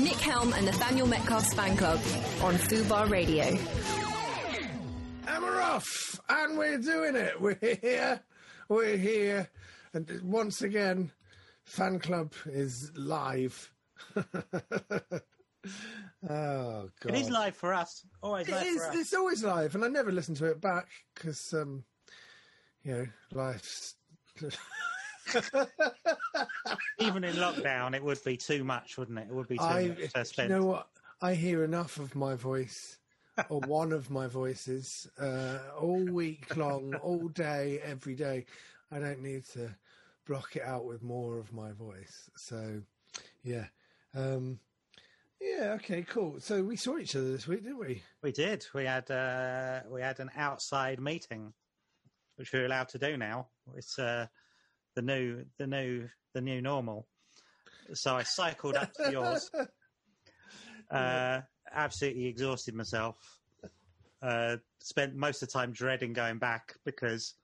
Nick Helm and Nathaniel Metcalfe's fan club on Fubar Radio. And we're off, and we're doing it. We're here, we're here, and once again, fan club is live. oh god, It is live for us. Always It live is. for us. It's always live, and I never listen to it back because, um, you know, life's. Even in lockdown, it would be too much, wouldn't it? It would be too I, much to you know what? I hear enough of my voice, or one of my voices, uh, all week long, all day, every day. I don't need to block it out with more of my voice. So, yeah. Um, yeah, okay, cool. So we saw each other this week, didn't we? We did. We had uh, we had an outside meeting, which we're allowed to do now. It's uh, the new the new the new normal. So I cycled up to yours. Uh, absolutely exhausted myself. Uh, spent most of the time dreading going back because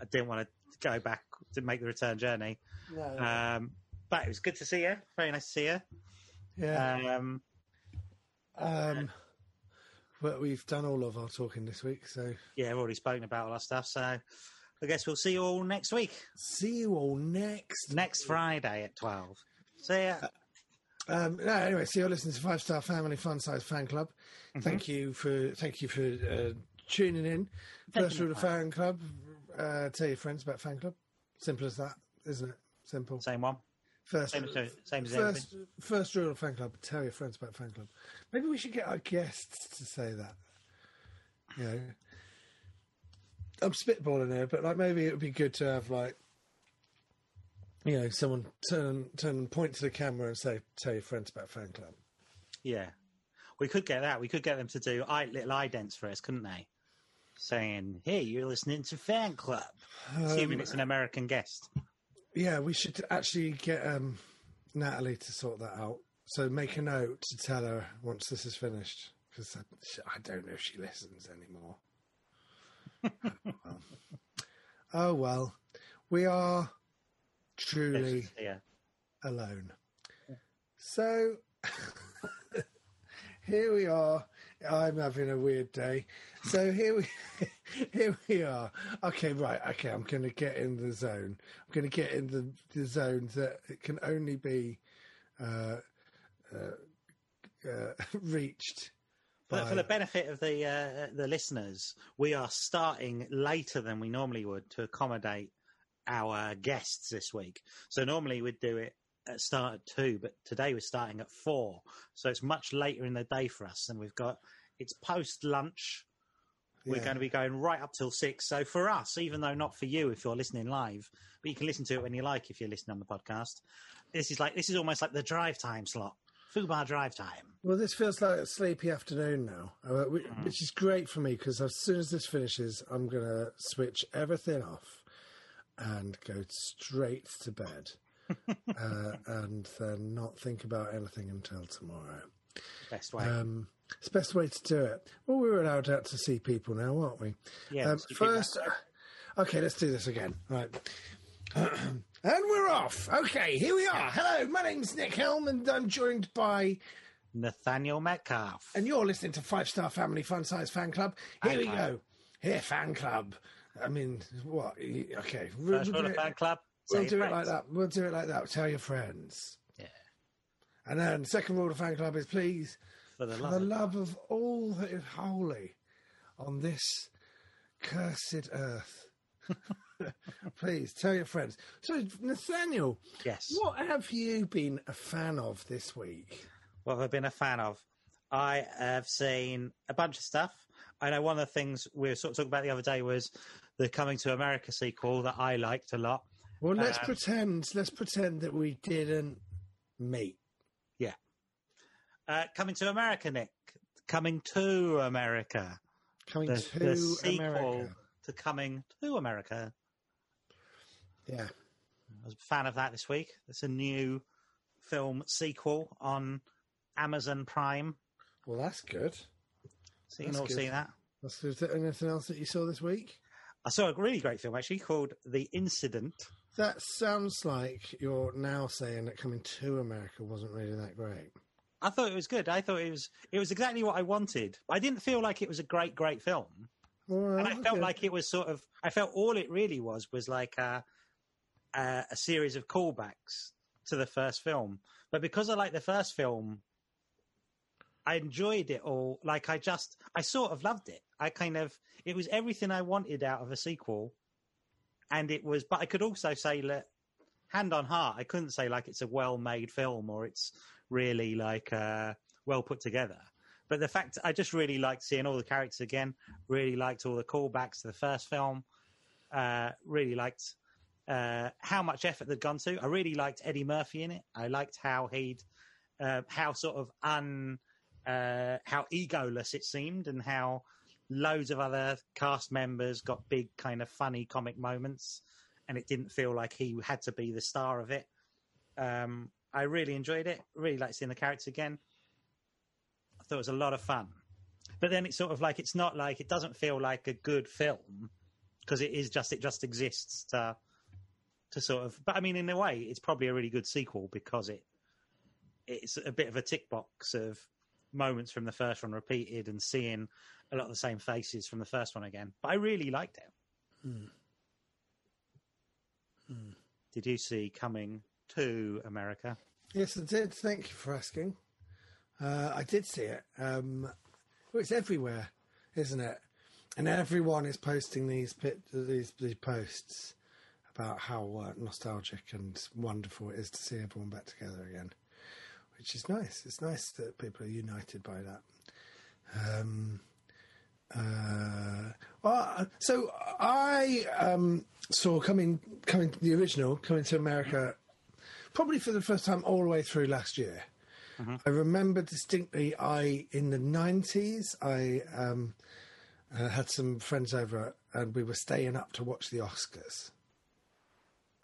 I didn't want to go back to make the return journey. No. Um, but it was good to see you. Very nice to see you. yeah. Um, Um, but we've done all of our talking this week, so yeah, we've already spoken about all our stuff. So I guess we'll see you all next week, see you all next. next Friday at 12. See ya. Um, no, anyway, so you're listening to Five Star Family Fun Size Fan Club. Mm-hmm. Thank you for thank you for uh, tuning in. First rule of Fan Club: uh, tell your friends about Fan Club. Simple as that, isn't it? Simple. Same one. First, Same as, same as first, everything. first rule of Fan Club: tell your friends about Fan Club. Maybe we should get our guests to say that. You know, I'm spitballing here, but like maybe it would be good to have like. You know, someone turn turn and point to the camera and say, "Tell your friends about Fan Club." Yeah. We could get that. We could get them to do eye, little idents for us, couldn't they? Saying, hey, you're listening to Fan Club. Assuming it's an American guest. Yeah, we should actually get um, Natalie to sort that out. So make a note to tell her once this is finished, because I, I don't know if she listens anymore. oh well, we are truly Yeah. alone. So here we are. I'm having a weird day. So here we here we are. Okay, right. Okay, I'm going to get in the zone. I'm going to get in the, the zone that it can only be uh, uh, uh, reached. For, the benefit of the uh, the listeners, we are starting later than we normally would to accommodate our guests this week. So normally we'd do it at start at two, but today we're starting at four. So it's much later in the day for us, and we've got it's post lunch. We're Yeah. going to be going right up till six. So for us, even though not for you if you're listening live, but you can listen to it when you like if you're listening on the podcast. This is like this is almost like the drive time slot, Fubar drive time. Well, this feels like a sleepy afternoon now, uh, whi- which is great for me because as soon as this finishes, I'm going to switch everything off and go straight to bed uh, and then not think about anything until tomorrow. Best way. Um, it's the best way to do it. Well, we were allowed out to see people now, aren't we? Yeah, Um, so you keep that first, okay, let's do this again. Right. and we're off. Okay, here we are. Hello, my name's Nick Helm, and I'm joined by Nathaniel Metcalfe. and you're listening to Five Star Family Fun Size Fan Club. Here Fan we club. go. Here, fan club. I mean, what? Okay, First we'll, rule do of it, fan club. we'll do your it like that. We'll do it like that. Tell your friends. Yeah. And then, second rule of fan club is please, For the for love. the of- love of all that is holy on this cursed earth, please tell your friends. So, Nathaniel, Yes. what have you been a fan of this week? What have I been a fan of? I have seen a bunch of stuff. I know one of the things we were sort of talking about the other day was the Coming to America sequel that I liked a lot. Well, let's Um, pretend. Let's pretend that we didn't meet. Yeah. Uh, Coming to America, Nick. Coming to America. Coming The, to the sequel America. to Coming to America. Yeah. I was a fan of that this week. It's a new film sequel on Amazon Prime. Well, that's good. So you can all good. see that. That's, is there anything else that you saw this week? I saw a really great film actually called The Incident. That sounds like you're now saying that coming to America wasn't really that great. I thought it was good. I thought it was it was exactly what I wanted. I didn't feel like it was a great, great film, Well, and I felt okay. like it was sort of. I felt all it really was was like a, a a series of callbacks to the first film. But because I like the first film, I enjoyed it all. Like I just, I sort of loved it. I kind of, it was everything I wanted out of a sequel, and it was. But I could also say that, hand on heart, I couldn't say like it's a well-made film or it's really like uh, well put together. But the fact, I just really liked seeing all the characters again. Really liked all the callbacks to the first film. Uh, really liked uh, how much effort they'd gone to. I really liked Eddie Murphy in it. I liked how he'd, uh, how sort of un, uh, how egoless it seemed, and how loads of other cast members got big kind of funny comic moments, and it didn't feel like he had to be the star of it. Um, I really enjoyed it. Really liked seeing the characters again. I thought it was a lot of fun. But then it's sort of like it's not like it doesn't feel like a good film because it is just it just exists to to sort of. But I mean, in a way, it's probably a really good sequel because it it's a bit of a tick box of moments from the first one repeated and seeing a lot of the same faces from the first one again. But I really liked it. Did you see coming to America? Yes, I did. Thank you for asking. Uh, I did see it. Um, well, it's everywhere, isn't it? And everyone is posting these pit, these these posts about how uh, nostalgic and wonderful it is to see everyone back together again, which is nice. It's nice that people are united by that. Um, uh, well, so I um, saw coming coming the original coming to America probably for the first time all the way through last year. I remember distinctly. I in the nineties, I um, uh, had some friends over, and we were staying up to watch the Oscars.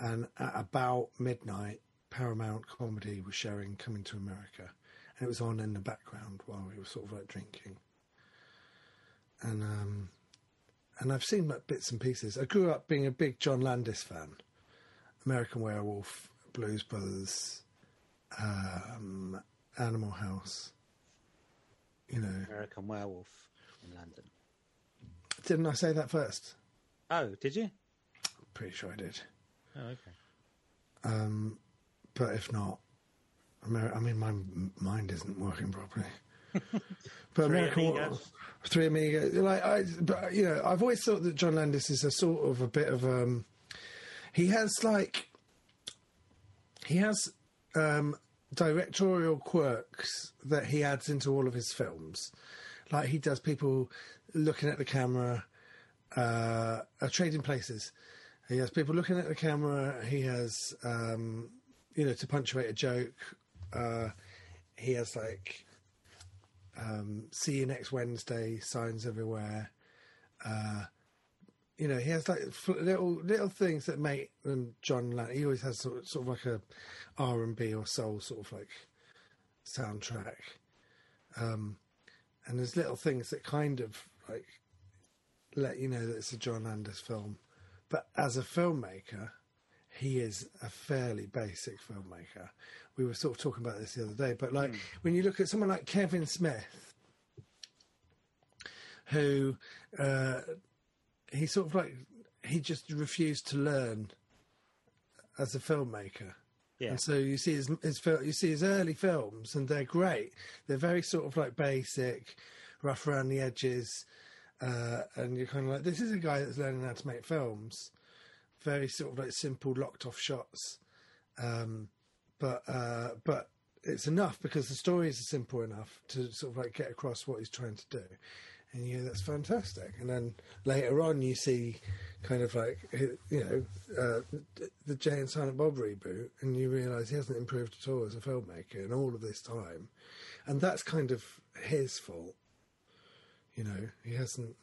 And at about midnight, Paramount Comedy was showing "Coming to America," and it was on in the background while we were sort of like drinking. And um, and I've seen like bits and pieces. I grew up being a big John Landis fan. American Werewolf, Blues Brothers, um, Animal House. You know, American Werewolf in London. didn't I say that first? Oh, did you? Pretty sure I did. Oh, okay. Um, but if not, Ameri- I mean, my m- mind isn't working properly. but Three American Amigos. Three Amigos, like I, but you know, I've always thought that John Landis is a sort of a bit of um, he has like he has um directorial quirks that he adds into all of his films. Like he does people looking at the camera, uh, uh trading places. He has people looking at the camera. He has, um, you know, to punctuate a joke. Uh, he has like, um, see you next Wednesday signs everywhere. Uh, you know, he has like little little things that make them John. Land- he always has sort of, sort of like a R and B or soul sort of like soundtrack. Um, and there's little things that kind of like let you know that it's a John Landis film. But as a filmmaker, he is a fairly basic filmmaker. We were sort of talking about this the other day, but like when you look at someone like Kevin Smith, who uh, he sort of like he just refused to learn as a filmmaker. Yeah. And so you see his, his you see his early films, and they're great. They're very sort of like basic, rough around the edges, uh, and you're kind of like, this is a guy that's learning how to make films. Very sort of like simple, locked off shots, um, but uh, but it's enough because the stories are simple enough to sort of like get across what he's trying to do. And yeah, that's fantastic. And then later on, you see kind of like you know uh, the Jay and Silent Bob reboot, and you realise he hasn't improved at all as a filmmaker in all of this time, and that's kind of his fault. You know, he hasn't.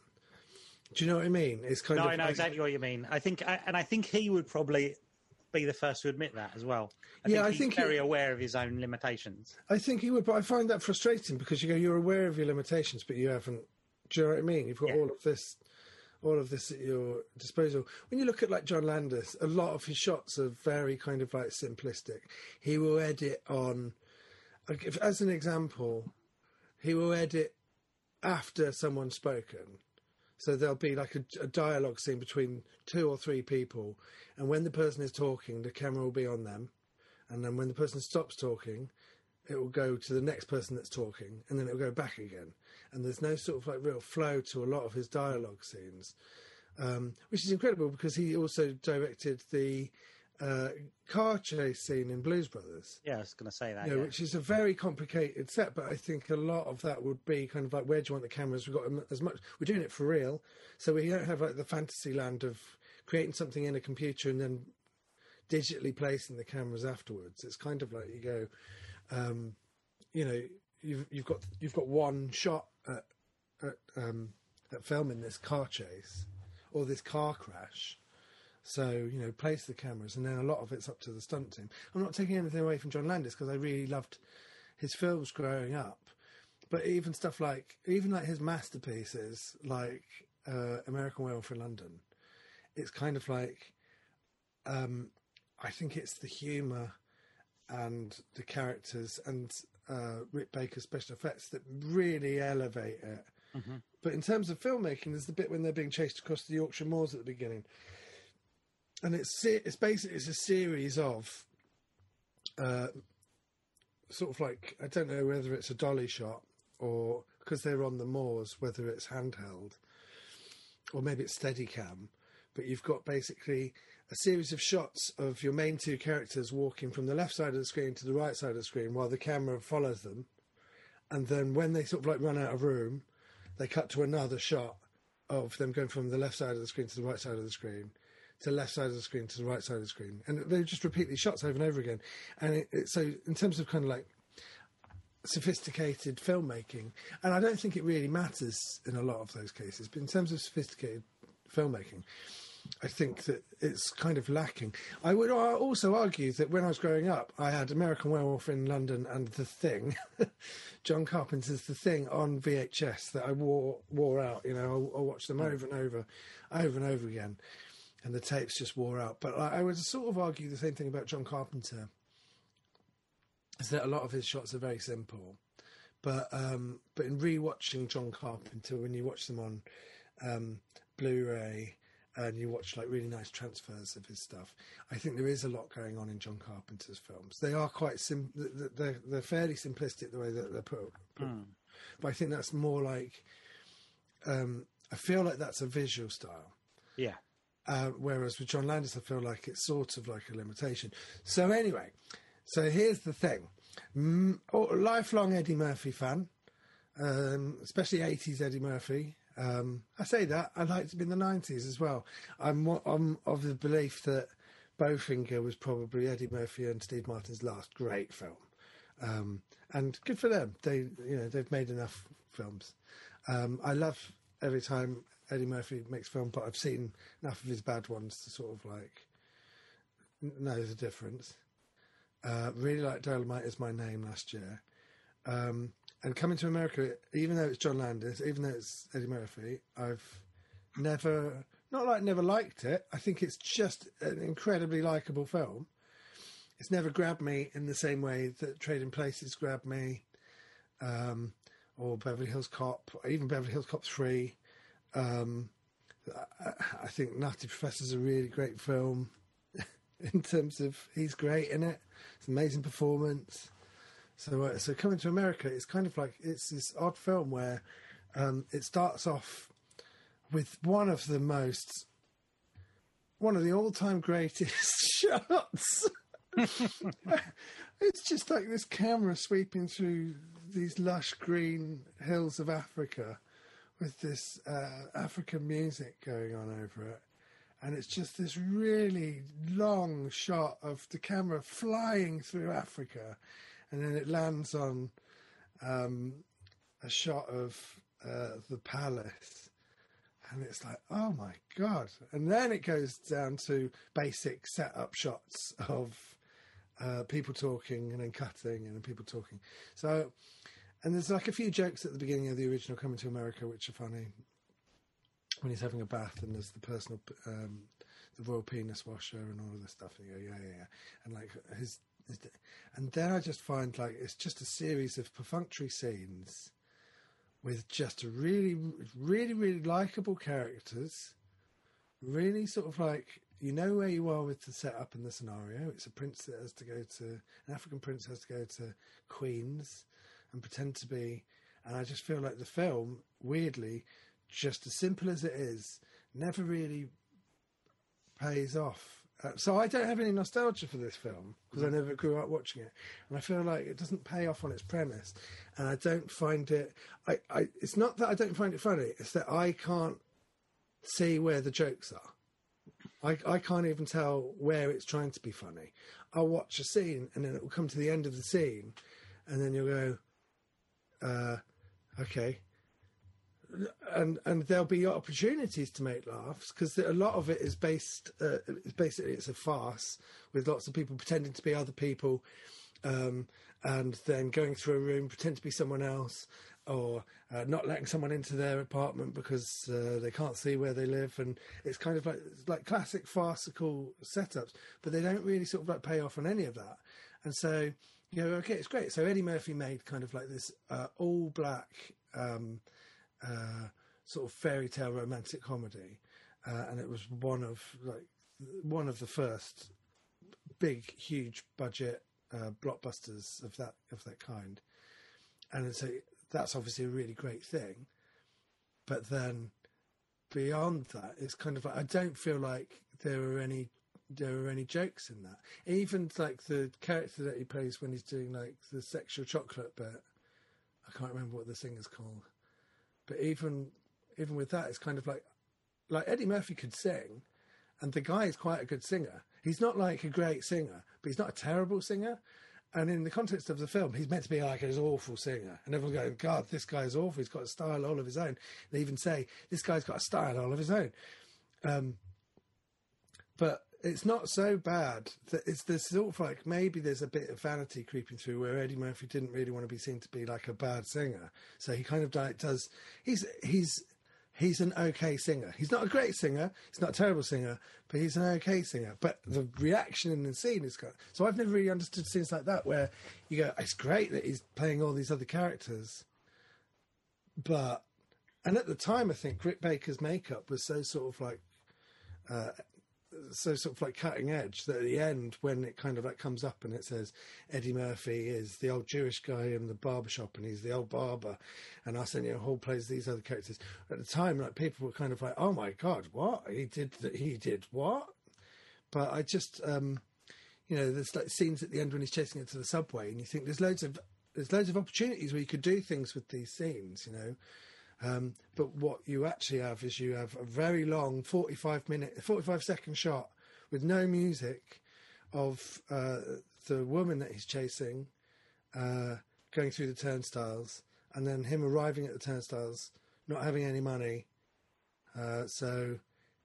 Do you know what I mean? It's kind No, of No, I know like- exactly what you mean. I think, I- and I think he would probably be the first to admit that as well. I Yeah, think I he's think he- very aware of his own limitations. I think he would, but I find that frustrating because you go, you're aware of your limitations, but you haven't. Do you know what I mean? You've got Yeah. all of this, all of this at your disposal. When you look at like John Landis, a lot of his shots are very kind of like simplistic. He will edit on like if, as an example, he will edit after someone's spoken. So there'll be like a, a dialogue scene between two or three people, and when the person is talking, the camera will be on them, and then when the person stops talking, it will go to the next person that's talking, and then it will go back again. And there's no sort of like real flow to a lot of his dialogue scenes, um, which is incredible because he also directed the uh, car chase scene in Blues Brothers. Yeah, I was going to say that. you know, yeah. which is a very complicated set, but I think a lot of that would be kind of like where do you want the cameras? We've got as much. We're doing it for real, so we don't have like the fantasy land of creating something in a computer and then digitally placing the cameras afterwards. It's kind of like you go, um, you know, you've you've got you've got one shot at at, um, at filming this car chase or this car crash. So you know, place the cameras, and then a lot of it's up to the stunt team. I'm not taking anything away from John Landis because I really loved his films growing up, but even stuff like even like his masterpieces, like uh, American Werewolf in London, it's kind of like um, I think it's the humour and the characters and uh, Rick Baker's special effects that really elevate it. But in terms of filmmaking, there's the bit when they're being chased across the Yorkshire moors at the beginning, and it's it's basically it's a series of uh, sort of like I don't know whether it's a dolly shot or because they're on the moors, whether it's handheld or maybe it's Steadicam. But you've got basically a series of shots of your main two characters walking from the left side of the screen to the right side of the screen while the camera follows them. And then when they sort of like run out of room, they cut to another shot of them going from the left side of the screen to the right side of the screen, to the left side of the screen to the right side of the screen, and they just repeat these shots over and over again. And it, it, so, in terms of kind of like sophisticated filmmaking, and I don't think it really matters in a lot of those cases, but in terms of sophisticated filmmaking, I think that it's kind of lacking. I would also argue that when I was growing up, I had American Werewolf in London and The Thing, John Carpenter's The Thing on VHS that I wore wore out. You know, I, I watched them over and over, over and over again, and the tapes just wore out. But I, I would sort of argue the same thing about John Carpenter, is that a lot of his shots are very simple. But um, but in rewatching John Carpenter, when you watch them on um, Blu-ray and you watch like really nice transfers of his stuff, I think there is a lot going on in John Carpenter's films. They are quite sim, th- th- they're they're fairly simplistic the way that they're put. put. But I think that's more like um, I feel like that's a visual style. yeah. Uh, whereas with John Landis, I feel like it's sort of like a limitation. So anyway, so here's the thing: mm, oh, lifelong Eddie Murphy fan, um, especially '80s Eddie Murphy. Um, I say that I liked him in the '90s as well. I'm I'm of the belief that Bowfinger was probably Eddie Murphy and Steve Martin's last great film, um, and good for them. They you know they've made enough films. Um, I love every time Eddie Murphy makes film, but I've seen enough of his bad ones to sort of like know the difference. Uh, really like Dolemite is my name last year. Um, and coming to America, even though it's John Landis, even though it's Eddie Murphy, I've never, not like never liked it. I think it's just an incredibly likable film. It's never grabbed me in the same way that Trading Places grabbed me, um, or Beverly Hills Cop, or even Beverly Hills Cop 3. Um, I, I think Nutty Professor's a really great film in terms of he's great in it. It's amazing performance. So, uh, so coming to America, it's kind of like it's this odd film where um, it starts off with one of the most, one of the all-time greatest shots. it's just like this camera sweeping through these lush green hills of Africa with this uh, African music going on over it. And it's just this really long shot of the camera flying through Africa. And then it lands on um, a shot of uh, the palace. And it's like, oh my God. And then it goes down to basic setup shots of uh, people talking and then cutting and then people talking. So, and there's like a few jokes at the beginning of the original Coming to America, which are funny. When he's having a bath and there's the personal, um, the royal penis washer and all of this stuff. And you go, yeah, yeah, yeah. And like his And then I just find like it's just a series of perfunctory scenes with just really, really, really likable characters. Really sort of like you know where you are with the setup and the scenario. It's a prince that has to go to an African prince has to go to Queens and pretend to be. And I just feel like the film, weirdly, just as simple as it is, never really pays off. Uh, so I don't have any nostalgia for this film because I never grew up watching it, and I feel like it doesn't pay off on its premise, and I don't find it. I, I it's not that I don't find it funny; it's that I can't see where the jokes are. I, I can't even tell where it's trying to be funny. I'll watch a scene and then it will come to the end of the scene, and then you'll go, uh, okay. And and there'll be opportunities to make laughs because a lot of it is based. Uh, basically it's a farce with lots of people pretending to be other people, um, and then going through a room pretend to be someone else, or uh, not letting someone into their apartment because uh, they can't see where they live, and it's kind of like like classic farcical setups, but they don't really sort of like pay off on any of that, and so you know, okay, it's great. So Eddie Murphy made kind of like this uh, all black um, uh, sort of fairy tale romantic comedy, uh, and it was one of like one of the first big, huge budget uh, blockbusters of that of that kind, and so that's obviously a really great thing. But then beyond that, it's kind of like I don't feel like there are any there are any jokes in that. Even like the character that he plays when he's doing like the sexual chocolate bit, I can't remember what the is called. But even even with that, it's kind of like like Eddie Murphy could sing, and the guy is quite a good singer. He's not like a great singer, but he's not a terrible singer. And in the context of the film, he's meant to be like an awful singer. And everyone going, God, this guy's awful. He's got a style all of his own. They even say, this guy's got a style all of his own. Um, but it's not so bad that it's this sort of like maybe there's a bit of vanity creeping through where Eddie Murphy didn't really want to be seen to be like a bad singer. So he kind of does, he's, he's, he's an okay singer. He's not a great singer. He's not a terrible singer, but he's an okay singer. But the reaction in the scene is kind of, so I've never really understood scenes like that where you go, it's great that he's playing all these other characters, but and at the time I think Rick Baker's makeup was so sort of like. Uh, so sort of like cutting edge that at the end when it kind of like comes up and it says Eddie Murphy is the old Jewish guy in the barbershop and he's the old barber and Arsenio Hall plays these other characters. At the time like people were kind of like, Oh my god, what? He did that he did what? But I just um you know, there's like scenes at the end when he's chasing it to the subway and you think there's loads of there's loads of opportunities where you could do things with these scenes, you know. Um, but what you actually have is you have a very long 45 minute, 45 second shot with no music of uh, the woman that he's chasing uh, going through the turnstiles, and then him arriving at the turnstiles, not having any money. Uh, so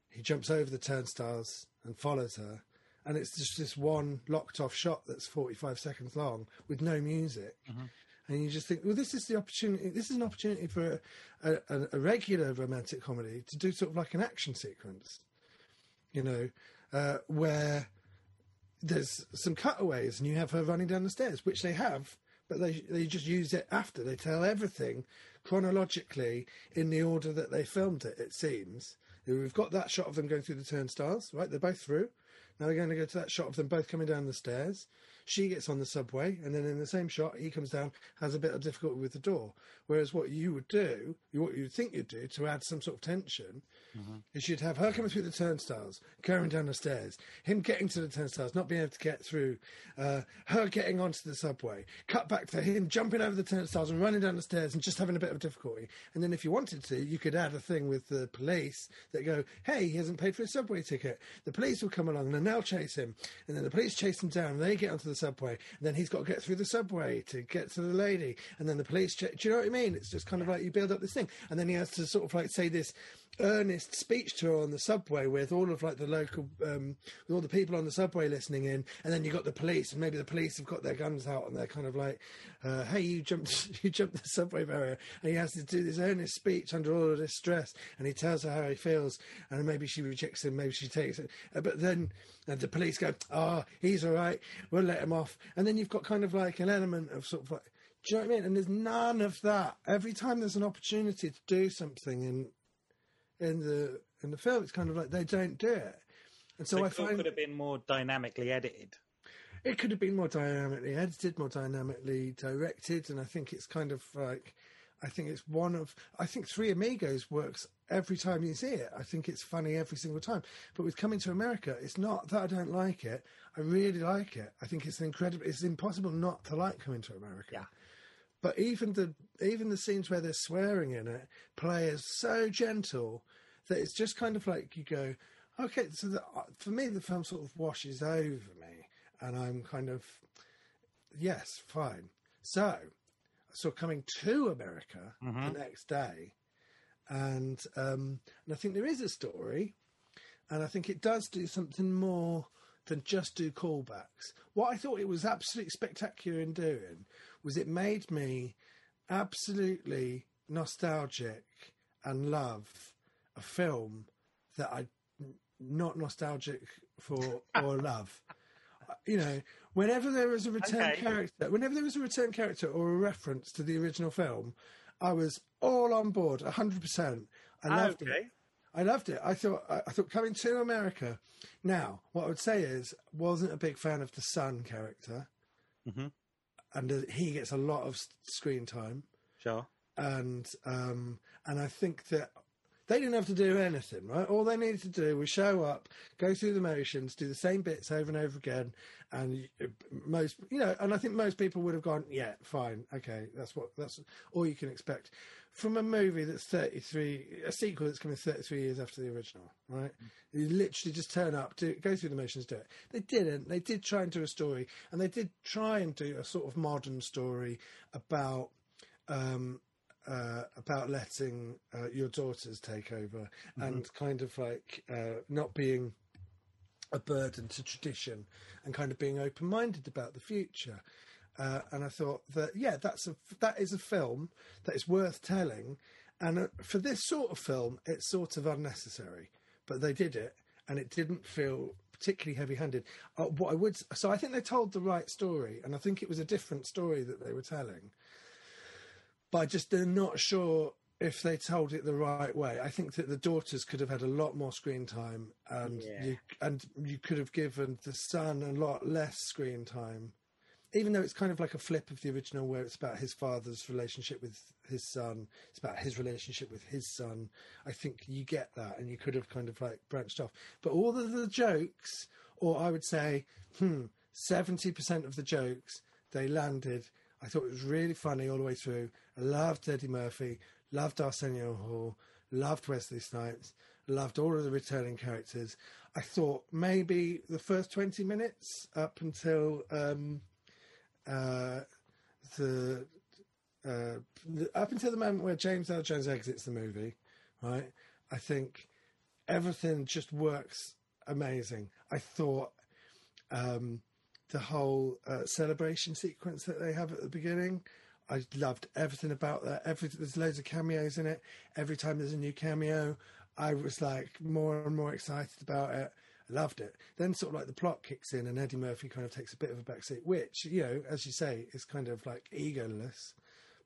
he jumps over the turnstiles and follows her. And it's just this one locked off shot that's 45 seconds long with no music. Mm-hmm and you just think, well, this is the opportunity. This is an opportunity for a, a, a, regular romantic comedy to do sort of like an action sequence, you know, uh, where there's some cutaways and you have her running down the stairs, which they have, but they they just use it after. They tell everything chronologically in the order that they filmed it. It seems we've got that shot of them going through the turnstiles, right? They're both through. Now we're going to go to that shot of them both coming down the stairs. She gets on the subway, and then in the same shot, he comes down, has a bit of difficulty with the door. Whereas what you would do, what you'd think you'd do to add some sort of tension, mm-hmm. is you'd have her coming through the turnstiles, going down the stairs, him getting to the turnstiles, not being able to get through, uh, her getting onto the subway, cut back to him jumping over the turnstiles and running down the stairs and just having a bit of difficulty. And then if you wanted to, you could add a thing with the police that go, hey, he hasn't paid for his subway ticket. The police will come along and they'll chase him. And then the police chase him down, and they get onto the subway. And then he's got to get through the subway to get to the lady. And then the police check. Do you know what I mean? It's just kind of like you build up this thing. And then he has to sort of like say this earnest speech to her on the subway with all of like the local, um, with all the people on the subway listening in, and then you got the police, and maybe the police have got their guns out and they're kind of like, uh, "Hey, you jumped, you jumped the subway barrier," and he has to do this earnest speech under all of this stress, and he tells her how he feels, and maybe she rejects him, maybe she takes it, uh, but then uh, the police go, "Oh, he's all right, we'll let him off," and then you've got kind of like an element of sort of like. Do you know what I mean? And there's none of that. Every time there's an opportunity to do something in in the in the film, it's kind of like they don't do it. And so So I find could have been more dynamically edited. it could have been more dynamically edited, more dynamically directed, and I think it's kind of like I think it's one of I think Three Amigos works every time you see it. I think it's funny every single time. But with Coming to America, it's not that I don't like it. I really like it. I think it's incredible. It's impossible not to like Coming to America. Yeah. But even the even the scenes where they're swearing in it play as so gentle that it's just kind of like you go, okay. So the, for me, the film sort of washes over me, and I'm kind of yes, fine. So I saw coming to America Mhm. the next day, and um, and I think there is a story, and I think it does do something more than just do callbacks. What I thought it was absolutely spectacular in doing was it made me absolutely nostalgic and love a film that I not nostalgic for or love. You know, whenever there was a return Okay. character, whenever there was a return character or a reference to the original film, I was all on board, hundred percent. I loved it. I loved it. I thought I, thought coming to America. Now, what I would say is, wasn't a big fan of the son character, Mhm. And he gets a lot of screen time, Sure. and um, and I think that they didn't have to do anything, right? All they needed to do was show up, go through the motions, do the same bits over and over again, and most, you know, and I think most people would have gone, yeah, fine, okay, that's what that's all you can expect from a movie that's 33, a sequel that's coming 33 years after the original, right? You literally just turn up, do go through the motions, do it. They didn't. They did try and do a story, and they did try and do a sort of modern story about um, uh, about letting uh, your daughters take over and kind of like uh, not being a burden to tradition and kind of being open minded about the future. Uh, and I thought that yeah, that's a that is a film that is worth telling, and uh, for this sort of film, it's sort of unnecessary, but they did it, and it didn't feel particularly heavy-handed. Uh, what I would so I think they told the right story, and I think it was a different story that they were telling but I just am not sure if they told it the right way. I think that the daughters could have had a lot more screen time, and Yeah. you and you could have given the son a lot less screen time. Even though it's kind of like a flip of the original, where it's about his father's relationship with his son, it's about his relationship with his son. I think you get that, and you could have kind of like branched off. But all of the jokes, or I would say, hmm, seventy percent of the jokes, they landed. I thought it was really funny all the way through. I loved Eddie Murphy, loved Arsenio Hall, loved Wesley Snipes, loved all of the returning characters. I thought maybe the first 20 minutes up until um, uh, the, uh, the up until the moment where James Earl Jones exits the movie, right? I think everything just works amazing. I thought um, the whole uh, celebration sequence that they have at the beginning. I loved everything about that. Every there's loads of cameos in it. Every time there's a new cameo, I was like more and more excited about it. I loved it. Then sort of like the plot kicks in, and Eddie Murphy kind of takes a bit of a backseat, which you know, as you say, is kind of like egoless,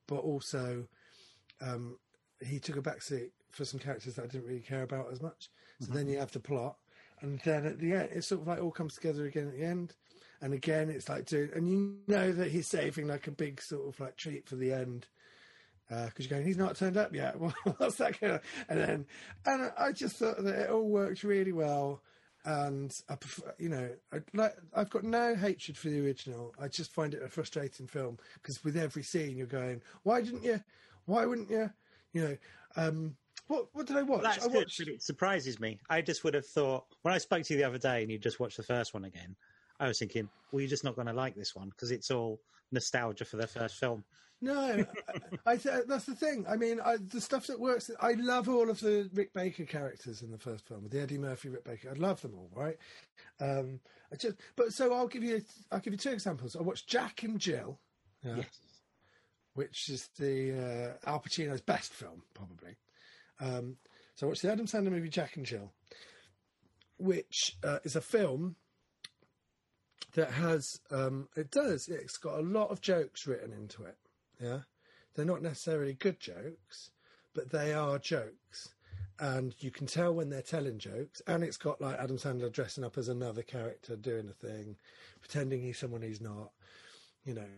but also um, he took a backseat for some characters that I didn't really care about as much. So then you have the plot, and then at the end, it sort of like all comes together again at the end. And again, it's like, dude, and you know that he's saving like a big sort of like treat for the end because you're going, he's not turned up yet. Well, what's that going? And then, and I just thought that it all worked really well. And I prefer, you know, I, like I've got no hatred for the original. I just find it a frustrating film because with every scene you're going, why didn't you? Why wouldn't you? You know, um, what what did I watch? That's I good, watched. but it surprises me. I just would have thought when I spoke to you the other day and you just watched the first one again. I was thinking, well, you're just not going to like this one because it's all nostalgia for the first film. No, I, I th- that's the thing. I mean, I, the stuff that works. I love all of the Rick Baker characters in the first film, the Eddie Murphy, Rick Baker. I love them all, right? Um, I just, but so I'll give you, I'll give you two examples. I watched Jack and Jill, yeah, Yes. which is the uh, Al Pacino's best film, probably. Um, so I watched the Adam Sandler movie Jack and Jill, which uh, is a film that has um, it does it's got a lot of jokes written into it. Yeah, they're not necessarily good jokes, but they are jokes, and you can tell when they're telling jokes. And it's got like Adam Sandler dressing up as another character, doing a thing, pretending he's someone he's not. You know,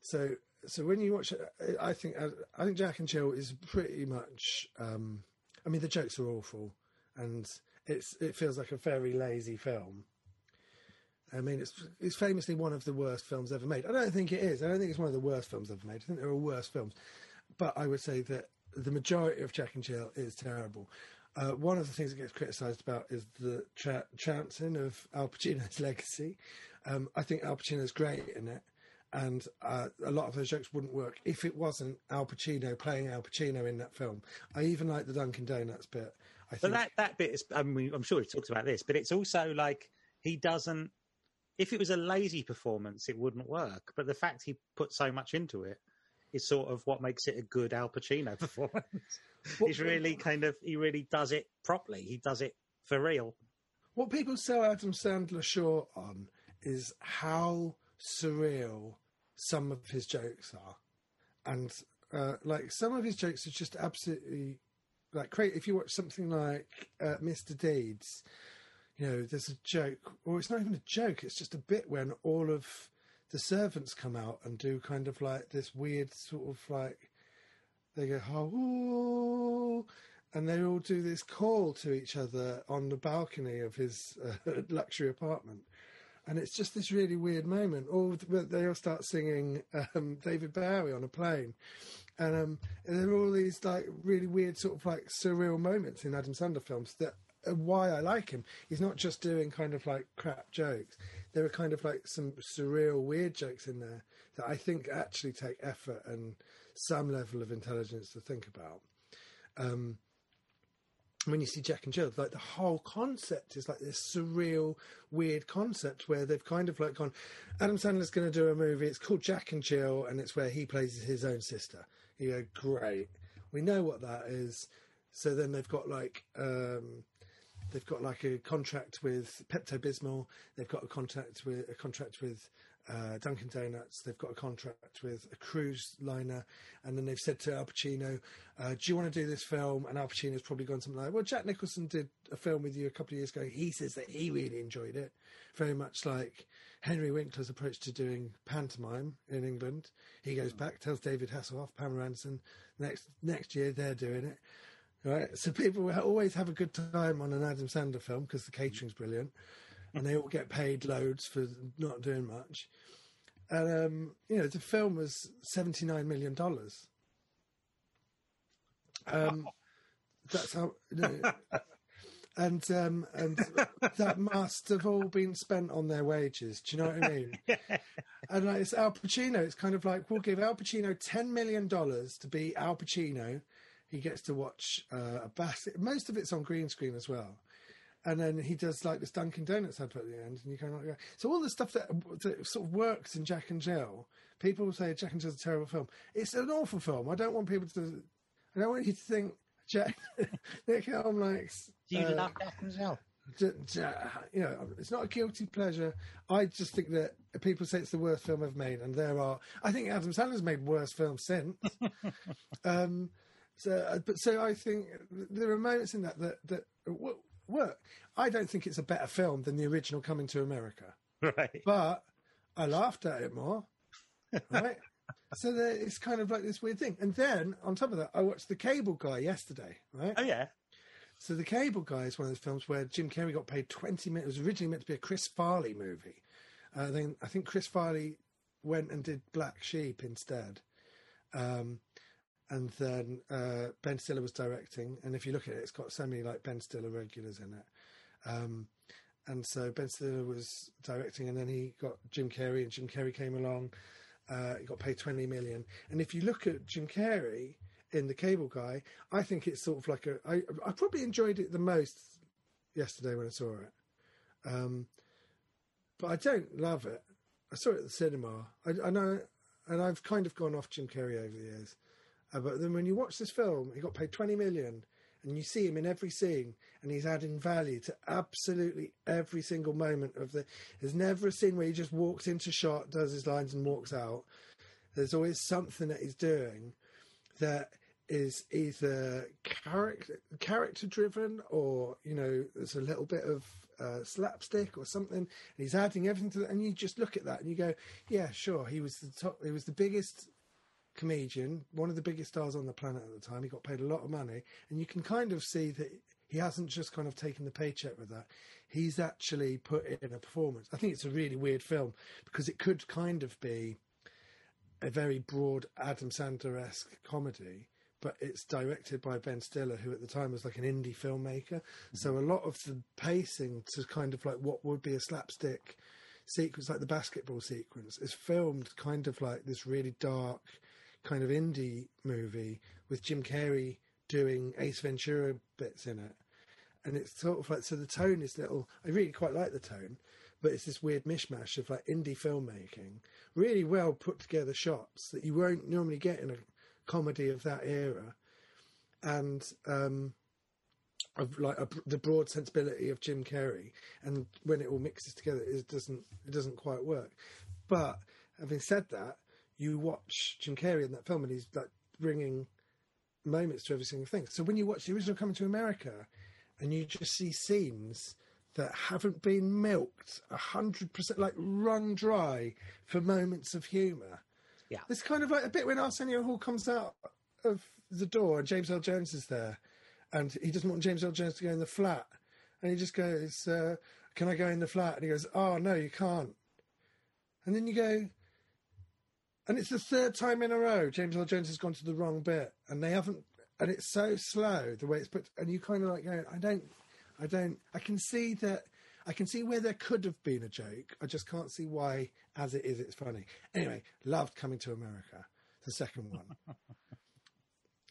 so so when you watch it, I think I think Jack and Jill is pretty much. Um, I mean, the jokes are awful, and it's it feels like a very lazy film. I mean, it's it's famously one of the worst films ever made. I don't think it is. I don't think it's one of the worst films ever made. I think there are worse films, but I would say that the majority of Jack and Jill is terrible. Uh, one of the things that gets criticised about is the tra- trouncing of Al Pacino's legacy. Um, I think Al Pacino's great in it, and uh, a lot of those jokes wouldn't work if it wasn't Al Pacino playing Al Pacino in that film. I even like the Dunkin' Donuts bit. I But think that that bit is. I mean, I'm sure he talked about this, but it's also like he doesn't. If it was a lazy performance, it wouldn't work. But the fact he put so much into it is sort of what makes it a good Al Pacino performance. He's really kind of he really does it properly. He does it for real. What people sell Adam Sandler short on is how surreal some of his jokes are, and uh, like some of his jokes are just absolutely like crazy. If you watch something like uh, Mr. Deeds, you know, there's a joke, or it's not even a joke. It's just a bit when all of the servants come out and do kind of like this weird sort of like they go oh and they all do this call to each other on the balcony of his uh, luxury apartment. And it's just this really weird moment. Or they all start singing um, david bowie on a plane. And um, and there are all these like really weird sort of like surreal moments in adam sandler films that why i like him he's not just doing kind of like crap jokes there are kind of like some surreal weird jokes in there that i think actually take effort and some level of intelligence to think about um, when you see Jack and Jill, like the whole concept is like this surreal, weird concept where they've kind of like gone. Adam Sandler's going to do a movie. It's called Jack and Jill, and it's where he plays his own sister. You go, great. We know what that is. So then they've got like um, they've got like a contract with Pepto Bismol. They've got a contract with a contract with uh, Dunkin' Donuts. They've got a contract with a cruise liner, and then they've said to Al Pacino, uh, "Do you want to do this film?" And Al Pacino's probably gone something like, "Well, Jack Nicholson did a film with you a couple of years ago. He says that he really enjoyed it, very much like Henry Winkler's approach to doing pantomime in England. He goes back, tells David Hasselhoff, Pamela Anderson, next next year they're doing it." Right, so people always have a good time on an Adam Sandler film because the catering's brilliant, and they all get paid loads for not doing much. And um, you know, the film was seventy nine million dollars. Um, that's how, you know, and um, and that must have all been spent on their wages. Do you know what I mean? And like it's Al Pacino. It's kind of like we'll give Al Pacino ten million dollars to be Al Pacino. He gets to watch uh, a basket. Most of it's on green screen as well. And then he does like this Dunkin' Donuts advert at the end, and you kind of like, so all the stuff that, that sort of works in Jack and Jill. People will say Jack and Jill's a terrible film. It's an awful film. I don't want people to. I don't want you to think Jack Nick Helm likes. Do you uh, love Jack and Jill? you know, it's not a guilty pleasure. I just think that people say it's the worst film I've made, and there are. I think Adam Sandler's made worse films since. um, so, uh, but so I think there are moments in that that that work. I don't think it's a better film than the original Coming to America, Right. but I laughed at it more. Right. so there, it's kind of like this weird thing. And then on top of that, I watched The Cable Guy yesterday. Right. Oh yeah. So The Cable Guy is one of those films where Jim Carrey got paid twenty minutes. It was originally meant to be a Chris Farley movie. Uh, then I think Chris Farley went and did Black Sheep instead. Um, and then uh, Ben Stiller was directing. And if you look at it, it's got so many like Ben Stiller regulars in it. Um, and so Ben Stiller was directing, and then he got Jim Carrey, and Jim Carrey came along. Uh, he got paid twenty million, and if you look at Jim Carrey in The Cable Guy, I think it's sort of like a. I, I probably enjoyed it the most yesterday when I saw it, um, but I don't love it. I saw it at the cinema. I, I know, and I've kind of gone off Jim Carrey over the years. Uh, but then when you watch this film, he got paid twenty million, and you see him in every scene, and he's adding value to absolutely every single moment of the. There's never a scene where he just walks into shot, does his lines, and walks out. There's always something that he's doing that is either character character driven or you know there's a little bit of uh, slapstick or something and he's adding everything to that and you just look at that and you go yeah sure he was the top he was the biggest comedian one of the biggest stars on the planet at the time. He got paid a lot of money. And you can kind of see that he hasn't just kind of taken the paycheck with that. He's actually put in a performance. I think it's a really weird film because it could kind of be a very broad Adam Sandler esque comedy, but it's directed by Ben Stiller, who at the time was like an indie filmmaker. Mm-hmm. So a lot of the pacing to kind of like what would be a slapstick sequence, like the basketball sequence, is filmed kind of like this really dark kind of indie movie with Jim Carrey doing Ace Ventura bits in it. And it's sort of like so the tone is little. I really quite like the tone, but it's this weird mishmash of like indie filmmaking, really well put together shots that you won't normally get in a comedy of that era, and um, of like a, the broad sensibility of Jim Carrey. And when it all mixes together, it doesn't it doesn't quite work. But having said that, you watch Jim Carrey in that film, and he's like bringing moments to every single thing. So when you watch the original Coming to America, and you just see scenes that haven't been milked a hundred percent, like run dry for moments of humour. Yeah. It's kind of like a bit when Arsenio Hall comes out of the door and James Earl Jones is there, and he doesn't want James Earl Jones to go in the flat, and he just goes, uh, "Can I go in the flat?" And he goes, "Oh no, you can't." And then you go, and it's the third time in a row James Earl Jones has gone to the wrong bit, and they haven't, and it's so slow the way it's put, and you kind of like going, "I don't, I don't, I can see that." I can see where there could have been a joke. I just can't see why, as it is, it's funny. Anyway, loved Coming to America, the second one.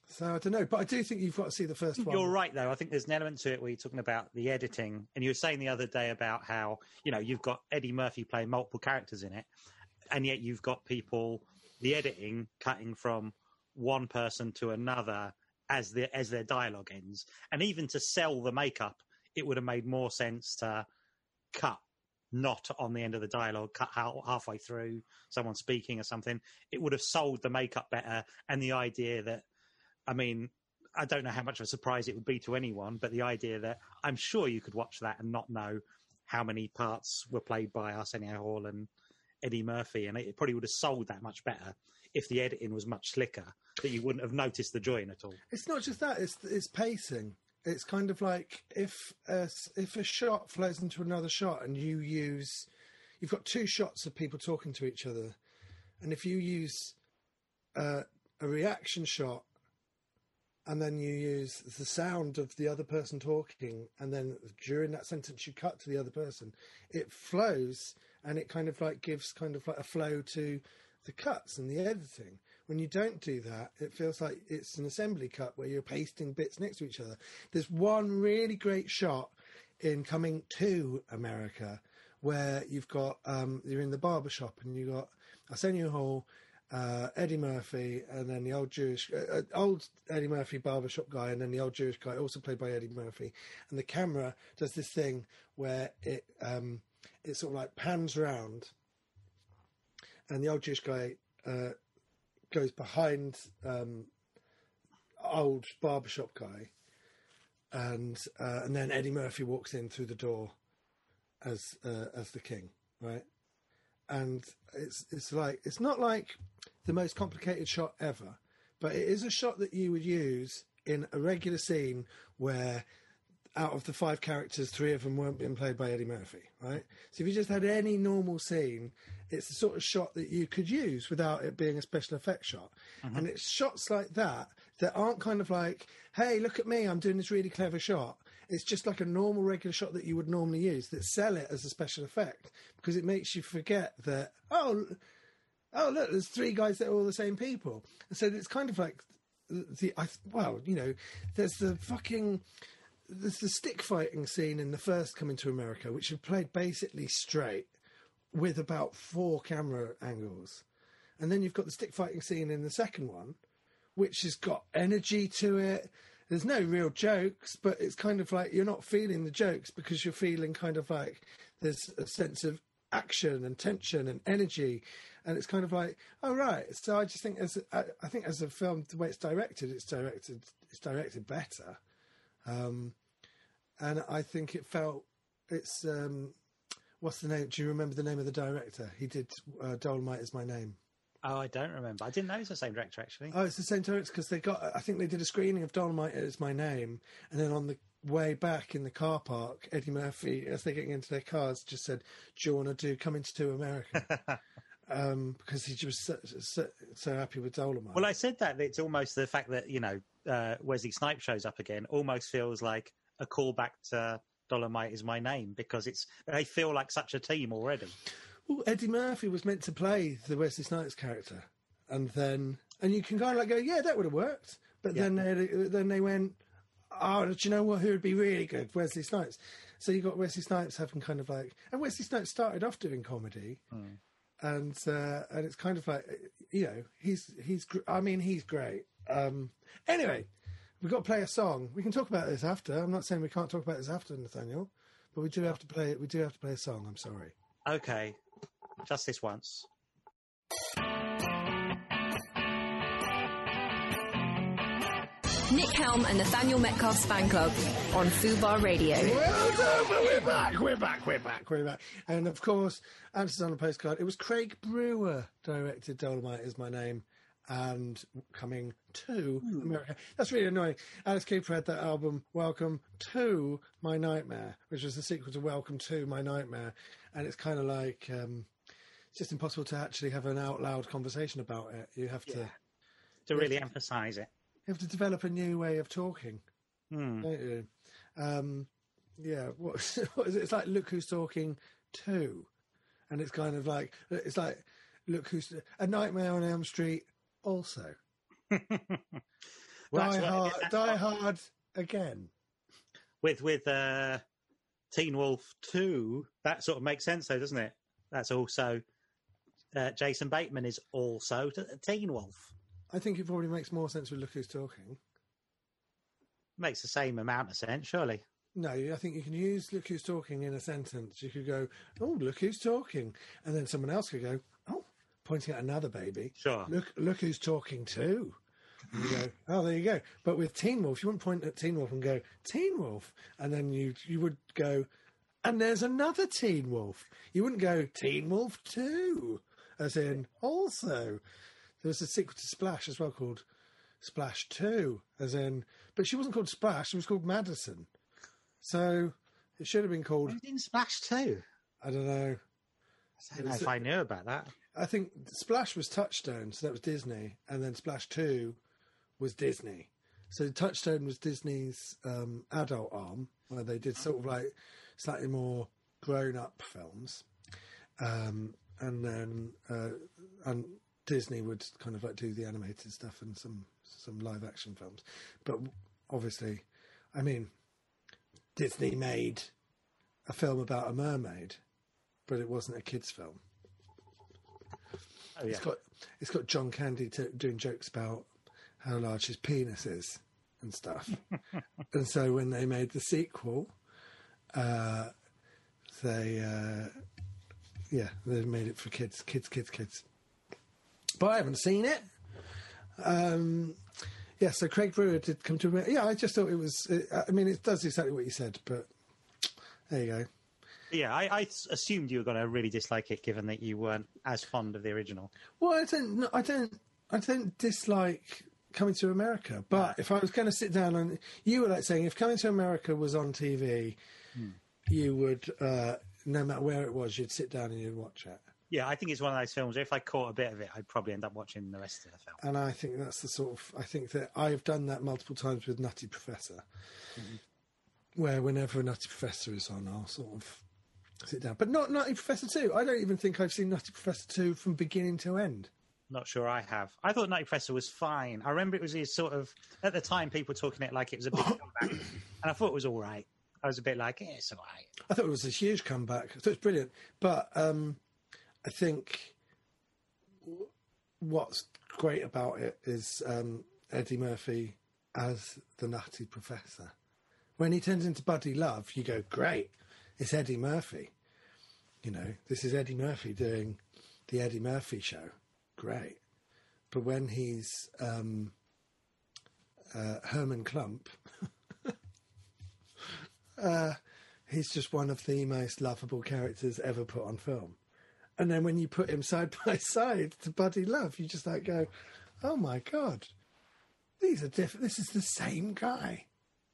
so I don't know, but I do think you've got to see the first one. You're right, though. I think there's an element to it where you're talking about the editing, and you were saying the other day about how you know you've got Eddie Murphy playing multiple characters in it, and yet you've got people the editing cutting from one person to another as the as their dialogue ends, and even to sell the makeup, it would have made more sense to cut not on the end of the dialogue, cut out halfway through someone speaking or something. It would have sold the makeup better, and the idea that, I mean, I don't know how much of a surprise it would be to anyone, but the idea that I'm sure you could watch that and not know how many parts were played by Arsenio Hall and Eddie Murphy, and it probably would have sold that much better if the editing was much slicker, that you wouldn't have noticed the join at all. It's not just that; it's it's pacing. It's kind of like if a, if a shot flows into another shot, and you use, you've got two shots of people talking to each other, and if you use uh, a reaction shot, and then you use the sound of the other person talking, and then during that sentence you cut to the other person, it flows, and it kind of like gives kind of like a flow to the cuts and the editing. When you don't do that, it feels like it's an assembly cut where you're pasting bits next to each other. There's one really great shot in Coming to America where you've got um, you're in the barber shop and you got Arsenio Hall, uh, Eddie Murphy, and then the old Jewish uh, uh, old Eddie Murphy barbershop guy, and then the old Jewish guy, also played by Eddie Murphy. And the camera does this thing where it um, it sort of like pans round, and the old Jewish guy uh, goes behind um, old barbershop guy, and uh, and then Eddie Murphy walks in through the door as uh, as the king, right? And it's it's like it's not like the most complicated shot ever, but it is a shot that you would use in a regular scene where out of the five characters, three of them weren't being played by Eddie Murphy, right? So if you just had any normal scene, it's the sort of shot that you could use without it being a special effect shot. Mm-hmm. And it's shots like that that aren't kind of like, hey, look at me, I'm doing this really clever shot. It's just like a normal regular shot that you would normally use that sell it as a special effect because it makes you forget that oh oh look there's three guys that are all the same people. And so it's kind of like the I well you know there's the fucking there's the stick fighting scene in the first Coming to America which is played basically straight with about four camera angles. And then you've got the stick fighting scene in the second one, which has got energy to it. There's no real jokes, but it's kind of like you're not feeling the jokes because you're feeling kind of like there's a sense of action and tension and energy. And it's kind of like, oh right. So I just think as I, I think as a film, the way it's directed, it's directed it's directed better. Um, and I think it felt it's um, what's the name? Do you remember the name of the director? He did uh, Dolemite is my name. Oh, I don't remember. I didn't know it was the same director actually. Oh, it's the same director because they got. I think they did a screening of Dolemite is my name, and then on the way back in the car park, Eddie Murphy, as they're getting into their cars, just said, "Do you want to do Coming to America?" um, because he was so, so, so happy with Dolemite. Well, I said that it's almost the fact that you know uh, Wesley Snipes shows up again almost feels like a callback to Dolemite is my name because it's they feel like such a team already. Well, Eddie Murphy was meant to play the Wesley Snipes character, and then and you can kind of like go, yeah, that would have worked. But Yeah. then they then they went, oh, do you know what? Who would be really good? Wesley Snipes. So you got Wesley Snipes having kind of like, and Wesley Snipes started off doing comedy, and uh, and it's kind of like, you know, he's he's I mean he's great. Um, anyway, we've got to play a song. We can talk about this after. I'm not saying we can't talk about this after, Nathaniel, but we do have to play. We do have to play a song. I'm sorry. Okay, just this once. Nick Helm and Nathaniel Metcalfe's fan club on Fubar Radio. Well done, but we're back, we're back, we're back, we're back. And of course, answers on a postcard. It was Craig Brewer directed Dolemite is my name and coming to America. That's really annoying. Alice Cooper had that album, Welcome to My Nightmare, which was the sequel to Welcome to My Nightmare. And it's kind of like, um, it's just impossible to actually have an out loud conversation about it. You have to, To really emphasise it. you have to develop a new way of talking. Hmm. don't you? Um, yeah, what, what is it? It's like look who's talking to, and it's kind of like it's like look who's a Nightmare on Elm Street. Also, Well, Die Hard, Die Hard again. with with uh, Teen Wolf Two, that sort of makes sense, though, doesn't it? That's also uh, Jason Bateman is also t- Teen Wolf. I think it probably makes more sense with look who's talking. Makes the same amount of sense, surely. No, I think you can use look who's talking in a sentence. You could go, oh, look who's talking, and then someone else could go, oh, pointing at another baby. Sure. Look, look who's talking too. And you go, oh, there you go. But with Teen Wolf, you wouldn't point at Teen Wolf and go, Teen Wolf, and then you you would go, and there's another Teen Wolf. You wouldn't go Teen Wolf two, as in also. There was a sequel to Splash as well called Splash Two, as in, but she wasn't called Splash. She was called Madison. So it should have been called. Who's in Splash Two? I don't know. I don't know if I knew about that. I think Splash was Touchstone, so that was Disney, and then Splash Two was Disney. So Touchstone was Disney's um, adult arm, where they did sort of like slightly more grown-up films, um, and then uh, and Disney would kind of like do the animated stuff and some some live-action films. But obviously, I mean, Disney made a film about a mermaid, but it wasn't a kids' film. Oh yeah. It's got it's got John Candy t- doing jokes about how large his penis is and stuff. and so when they made the sequel, uh, they uh, yeah they made it for kids, kids, kids, kids. But I haven't seen it. Um, yeah, so Craig Brewer did come to. Yeah, I just thought it was. I mean, it does exactly what you said, but there you go. Yeah, I assumed you were going to really dislike it, given that you weren't as fond of the original. Well, I don't. no, I don't. I don't dislike coming to America. But if I was going to sit down and you were like saying, if coming to America was on TV, you would, uh, no matter where it was, you'd sit down and you'd watch it. Yeah, I think it's one of those films. If I caught a bit of it, I'd probably end up watching the rest of the film. And I think that's the sort of. I think that I've done that multiple times with Nutty Professor. where whenever a Nutty Professor is on, I'll sort of sit down. But not Nutty Professor 2. I don't even think I've seen Nutty Professor 2 from beginning to end. Not sure I have. I thought Nutty Professor was fine. I remember it was his sort of at the time people talking it like it was a big comeback, and I thought it was all right. I was a bit like, yeah, it's all right. I thought it was a huge comeback. I thought it was brilliant. But um, I think what's great about it is um, Eddie Murphy as the Nutty Professor. When he turns into Buddy Love, you go, great, it's Eddie Murphy. You know, this is Eddie Murphy doing the Eddie Murphy show. Great. But when he's um, uh, Herman Klump, uh, he's just one of the most lovable characters ever put on film. And then when you put him side by side to Buddy Love, you just like go, oh my god, these are different. This is the same guy,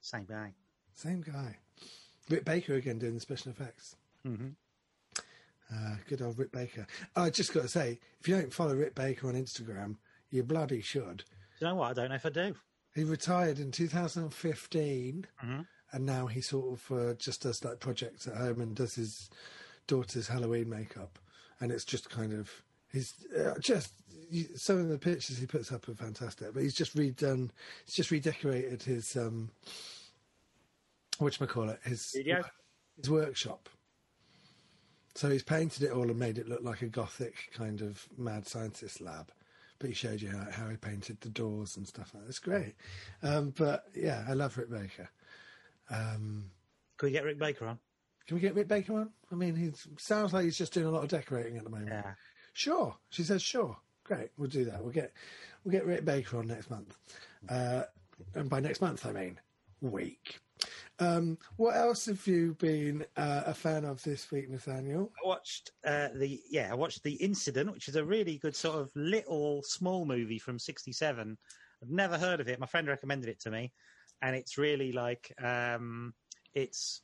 Same guy. same guy. Rick Baker again doing the special effects. hmm Uh, good old Rick Baker. I just got to say, if you don't follow Rick Baker on Instagram, you bloody should. Do you know what? I don't know if I do. He retired in 2015, Mhm. and now he sort of uh, just does like projects at home and does his daughter's Halloween makeup, and it's just kind of he's uh, just some of the pictures he puts up are fantastic. But he's just redone, he's just redecorated his um, what call it his Studio? his workshop. So he's painted it all and made it look like a gothic kind of mad scientist lab. But he showed you how, how he painted the doors and stuff like that. It's great. Um, but yeah, I love Rick Baker. Um, Can we get Rick Baker on? can we get Rick Baker on? I mean, he sounds like he's just doing a lot of decorating at the moment. Yeah. Sure, she says sure. Great, we'll do that. We'll get we'll get Rick Baker on next month, uh, and by next month I mean week. Um, what else have you been uh, a fan of this week, Nathaniel? I watched uh, the yeah, I watched the Incident, which is a really good sort of little small movie from '67. I've never heard of it. My friend recommended it to me, and it's really like um, it's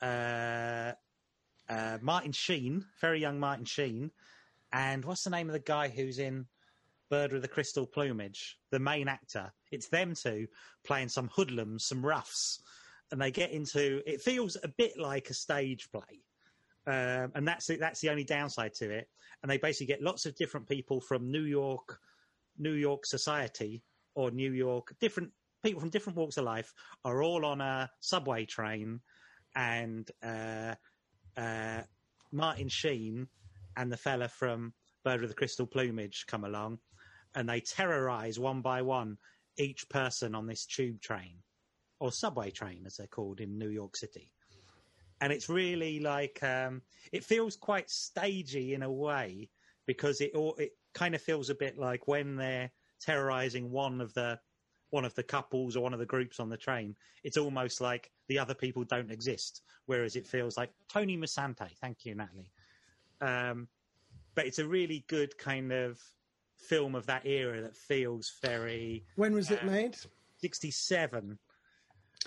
uh, uh, Martin Sheen, very young Martin Sheen, and what's the name of the guy who's in Bird with the Crystal Plumage? The main actor. It's them two playing some hoodlums, some roughs, and they get into. It feels a bit like a stage play um, and that's it, that's the only downside to it. And they basically get lots of different people from New York, New York society or New York, different people from different walks of life are all on a subway train, and uh, uh, Martin Sheen and the fella from Bird with the Crystal Plumage come along, and they terrorise one by one each person on this tube train or subway train, as they're called in New York City. And it's really like um, it feels quite stagey in a way because it all it kind of feels a bit like when they're terrorizing one of the one of the couples or one of the groups on the train it's almost like the other people don't exist. Whereas it feels like tony musante. Thank you natalie. Um, but it's a really good kind of film of that era that feels very When was it made? 67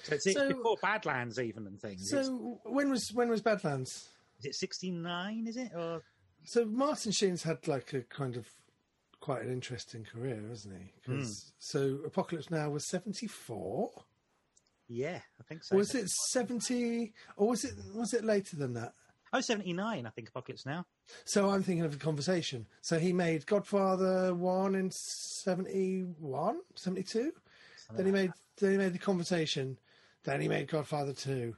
so it's So- before badlands even and things It's- So when was when was Badlands? is it 69 is it or So Martin Sheen's had like a kind of quite an interesting career, hasn't he? Hmm. 'Cause- So Apocalypse Now was seventy four. yeah i think so Was it seventy, or was it was it later than that? oh 79 i think apocalypse now So I'm thinking of the conversation. So he made Godfather one in 71, 72? Then he made then he made the conversation. Then he made Godfather two,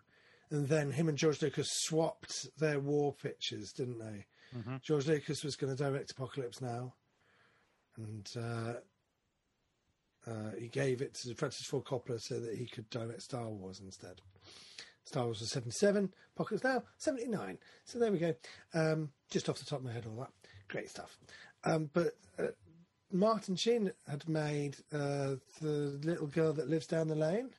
and then him and George Lucas swapped their war pictures, didn't they? George Lucas was going to direct Apocalypse Now, and uh, uh, he gave it to Francis Ford Coppola so that he could direct Star Wars instead. Star Wars was 77, Apocalypse Now 79. So there we go. Um, just off the top of my head, all that. Great stuff. Um, but uh, Martin Sheen had made uh, The Little Girl That Lives Down the Lane.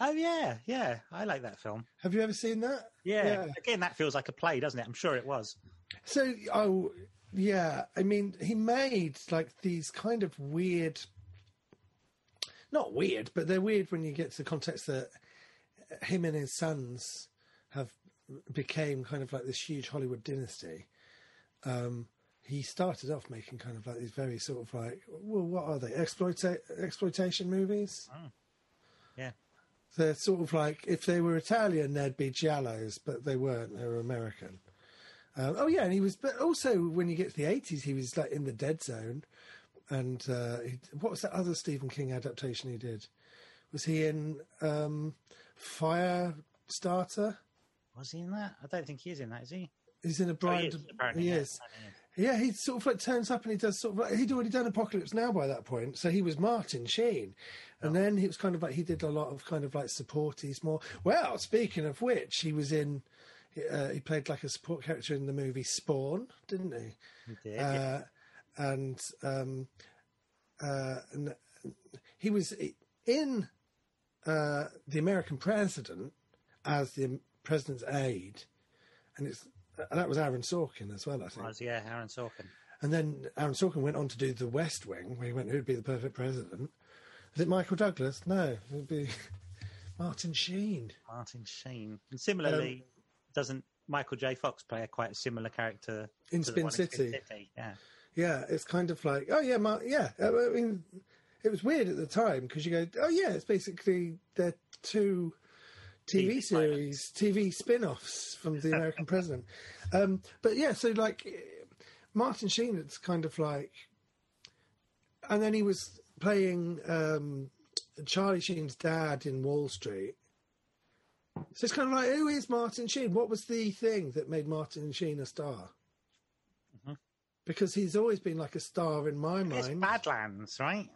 Oh yeah yeah i like that film Have you ever seen that? yeah. again that feels like a play doesn't it i'm sure it was So, oh, yeah. I mean, he made like these kind of weird, not weird, but they're weird when you get to the context that him and his sons have became kind of like this huge Hollywood dynasty. Um, he started off making kind of like these very sort of like, well, what are they? Exploita- exploitation movies? yeah They're sort of like if they were Italian, they'd be giallos, but they weren't. They were American. Um, oh yeah, and he was. But also, when you get to the eighties, he was like in the Dead Zone, and uh, he, what was that other Stephen King adaptation he did? Was he in um, Firestarter? Was he in that? I don't think he is in that, is he? He's in a Oh, he is, apparently, he yeah, is. Yeah, he sort of like turns up and he does sort of like he'd already done Apocalypse Now by that point, so he was Martin Sheen, and then he was kind of like he did a lot of kind of like support. He's more well. Speaking of which, he was in. Uh, he played like a support character in the movie Spawn, didn't he? He did, yeah. Uh, and um, uh, and he was in uh, the American president as the president's aide, and it's and that was Aaron Sorkin as well, I think. Was, yeah, Aaron Sorkin. And then Aaron Sorkin went on to do The West Wing, where he went, who'd be the perfect president? Is it Michael Douglas? No, it would be Martin Sheen. Martin Sheen. And similarly, um, doesn't Michael J. Fox play a quite similar character In to the Spin City. Yeah. Yeah, it's kind of like, oh yeah, Mar- yeah. Uh, I mean, it was weird at the time because you go, oh yeah, it's basically they're two TV, series, TV spin-offs from the American president. Um, but yeah, so like Martin Sheen, it's kind of like, and then he was playing um, Charlie Sheen's dad in Wall Street. So it's kind of like, who is Martin Sheen? What was the thing that made Martin Sheen a star? Mhm. Because he's always been like a star in my It's mind. Badlands, right?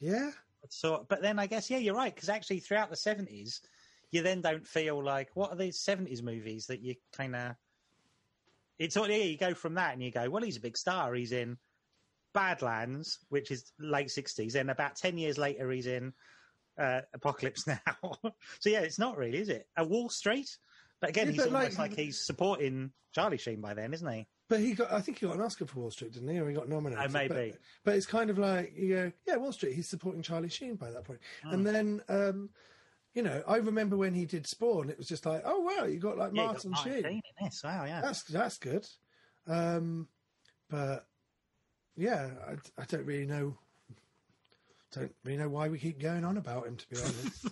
Yeah. So, but then I guess yeah, you're right because actually throughout the seventies, you then don't feel like what are these seventies movies that you kind of. It's all yeah. You go from that and you go, well, he's a big star. He's in Badlands, which is late sixties, and about ten years later, he's in uh, Apocalypse Now. so yeah, it's not really, is it? A Wall Street, but again, Yeah, he's but almost like- like, he's supporting Charlie Sheen by then, isn't he? But he got, I think he got an Oscar for Wall Street, didn't he? Or he got nominated. Oh, maybe. But, but it's kind of like, you go, yeah, Wall Street, he's supporting Charlie Sheen by that point. Hmm. And then, um, you know, I remember when he did Spawn, it was just like, oh, wow, you got like Yeah, got Martin Martin Sheen. In this. Wow, yeah. That's, that's good. Um, but yeah, I, I don't really know. Don't really know why we keep going on about him, to be honest.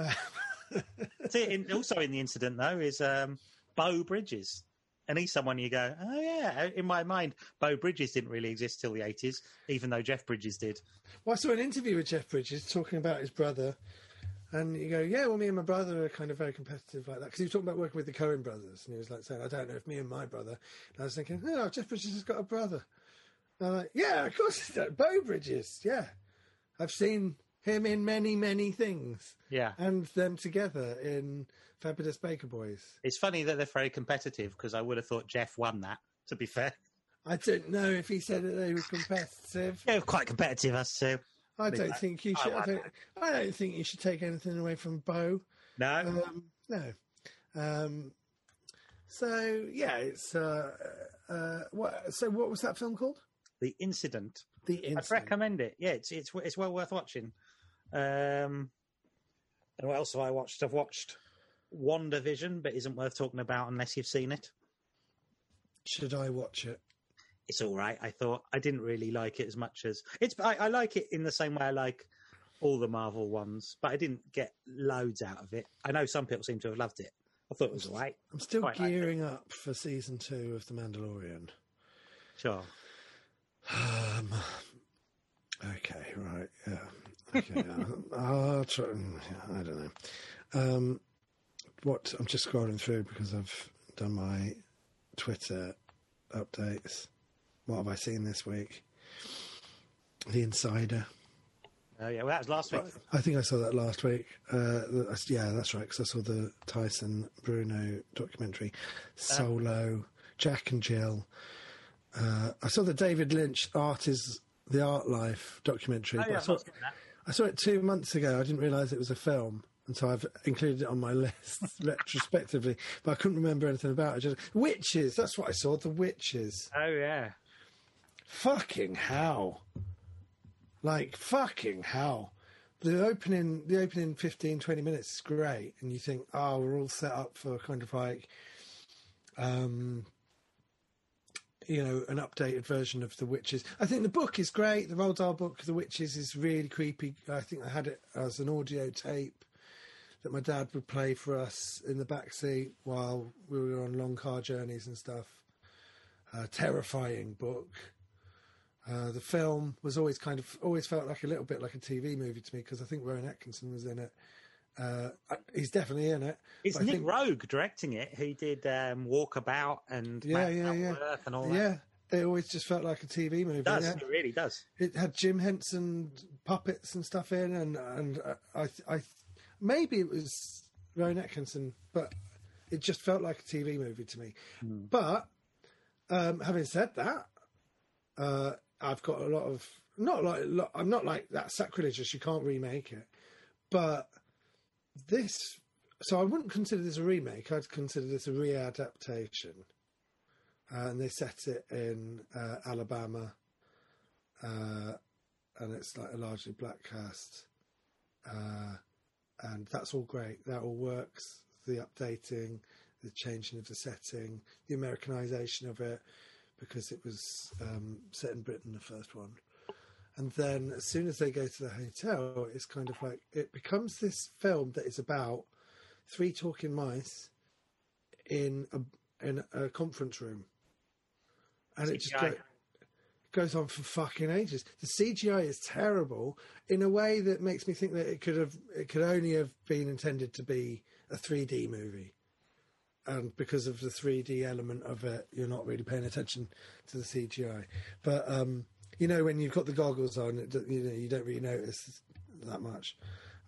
See, in, also in the incident though is um, Beau Bridges, and he's someone you go, oh yeah. In my mind, Beau Bridges didn't really exist till the eighties, even though Jeff Bridges did. Well, I saw an interview with Jeff Bridges talking about his brother, and you go, "Yeah, well, me and my brother are kind of very competitive like that." Because he was talking about working with the Coen brothers, and he was like saying, "I don't know if me and my brother." And I was thinking, "Oh, Jeff Bridges has got a brother." And I'm like, "Yeah, of course, he's got Beau Bridges. Yeah, I've seen him in many, many things, Yeah, and them together in Fabulous Baker Boys." it's funny that they're very competitive because I would have thought Jeff won that. To be fair, I don't know if he said that they were competitive. yeah, quite competitive us too. I don't I- think you should. I like don't, I don't think you should take anything away from Beau. No, Um, no. Um, so yeah, it's uh, uh, what? So what was that film called? the incident. The Incident. I'd recommend it. Yeah, it's it's it's well worth watching. Um, and what else have I watched? I've watched WandaVision, but isn't worth talking about unless you've seen it. Should I watch it? it's all right. I thought I didn't really like it as much as it's. I, I like it in the same way I like all the Marvel ones, but I didn't get loads out of it. I know some people seem to have loved it. I thought it was all right. I'm still Quite like gearing up for season two of The Mandalorian. Sure. Um, okay, right, yeah. Okay, uh, I'll try. I don't know. Um, what I'm just scrolling through because I've done my Twitter updates. What have I seen this week? The Insider. Oh yeah. Well, that was last week. I think I saw that last week. Uh, yeah, that's right. Because I saw the Tyson Bruno documentary, Solo, Jack and Jill. Uh, I saw the David Lynch Art is the Art Life documentary. Oh yeah, I, saw, that. I saw it two months ago. I didn't realise it was a film. And so I've included it on my list retrospectively, but I couldn't remember anything about it. Just witches. That's what I saw. The witches. Oh yeah. Fucking hell. Like fucking hell. The opening the opening 15 20 minutes is great and you think oh we're all set up for kind of like um you know, an updated version of The Witches. I think the book is great. The Roald Dahl book, The Witches, is really creepy. I think I had it as an audio tape that my dad would play for us in the back seat while we were on long car journeys and stuff. Uh, terrifying book. Uh, the film was always kind of always felt like a little bit like a TV movie to me because I think Rowan Atkinson was in it. Uh, he's definitely in it. It's Nick think- Roeg directing it, who did um, Walkabout and Yeah, Man yeah, yeah. Work and all that. Yeah, it always just felt like a TV movie. It does. yeah. It really does. it had Jim Henson puppets and stuff in, and and uh, I I maybe it was Rowan Atkinson, but it just felt like a TV movie to me. But um, having said that, uh, I've got a lot of not like lo- I'm not like that sacrilegious. You can't remake it, but this. So I wouldn't consider this a remake. I'd consider this a readaptation. Uh, and they set it in uh, Alabama uh, and it's like a largely black cast, uh, and that's all great. That all works. The updating, the changing of the setting, the Americanization of it, because it was um, set in Britain, the first one. And then as soon as they go to the hotel, it's kind of like it becomes this film that is about three talking mice in a in a conference room, and it just CGI. Goes on for fucking ages. The CGI is terrible in a way that makes me think that it could have it could only have been intended to be a 3D movie. And because of the 3D element of it, you're not really paying attention to the CGI. But um, you know, when you've got the goggles on, it, you know, you don't really notice that much.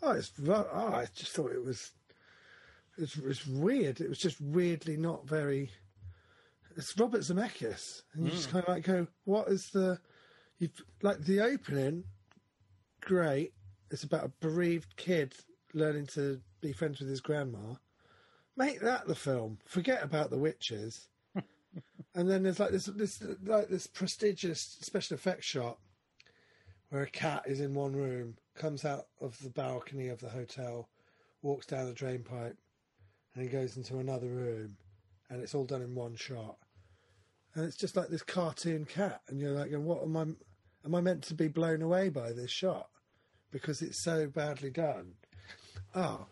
Oh, it's oh, I just thought it was it was, it was weird. It was just weirdly not very it's Robert Zemeckis, and you just hmm. kind of like go, "What is the?" You like the opening, great. It's about a bereaved kid learning to be friends with his grandma. Make that the film. Forget about the witches. and then there's like this, this like this prestigious special effects shot where a cat is in one room, comes out of the balcony of the hotel, walks down the drain pipe, and he goes into another room, and it's all done in one shot and it's just like this cartoon cat, and you're like, what am I? Am I meant to be blown away by this shot because it's so badly done? Oh,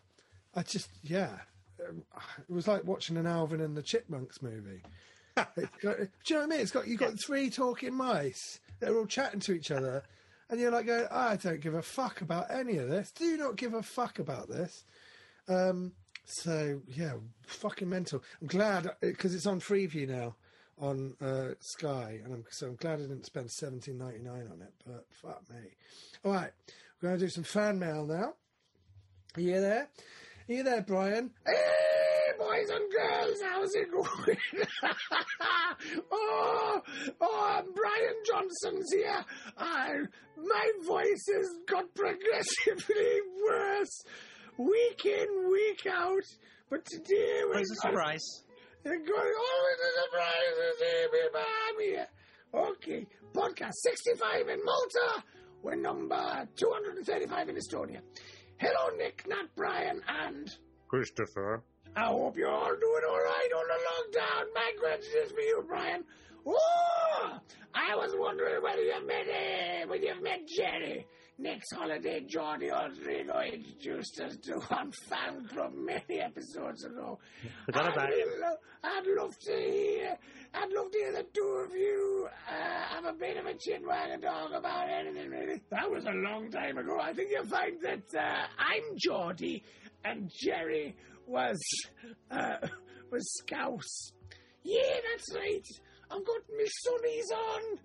I just yeah, Um, it was like watching an Alvin and the Chipmunks movie. Got- do you know what I mean? It's got you got three talking mice. They're all chatting to each other, and you're like, going, I don't give a fuck about any of this. Do not give a fuck about this. Um, so yeah, fucking mental. I'm glad because it's on Freeview now on uh, Sky, and I'm so I'm glad I didn't spend seventeen ninety nine on it. But fuck me. All right, we're going to do some fan mail now. Are you there? Are you there, Brian? Hey, boys and girls, how's it going? oh, oh, Brian Johnson's here. I, my voice has got progressively worse, week in, week out. But today we're It's a surprise. They're going always a surprise to see me, but I'm here. Okay, podcast 65 in Malta. We're number 235 in Estonia. Hello, Nick, not Brian, and Christopher. I hope you're all doing all right on the lockdown. My is for you, Brian. Oh, I was wondering whether you met uh, whether you met Jerry. Next holiday, Jordi Rodrigo introduced us to on Fan Club many episodes ago. Forgot about I'd, lo- I'd love to hear. I'd love to hear the two of you uh, have a bit of a chin wag and talk about anything really. That was a long time ago. I think you'll find that uh, I'm Geordie and Jerry was uh, was Scouse. Yeah, that's right. I've got my sunnies on.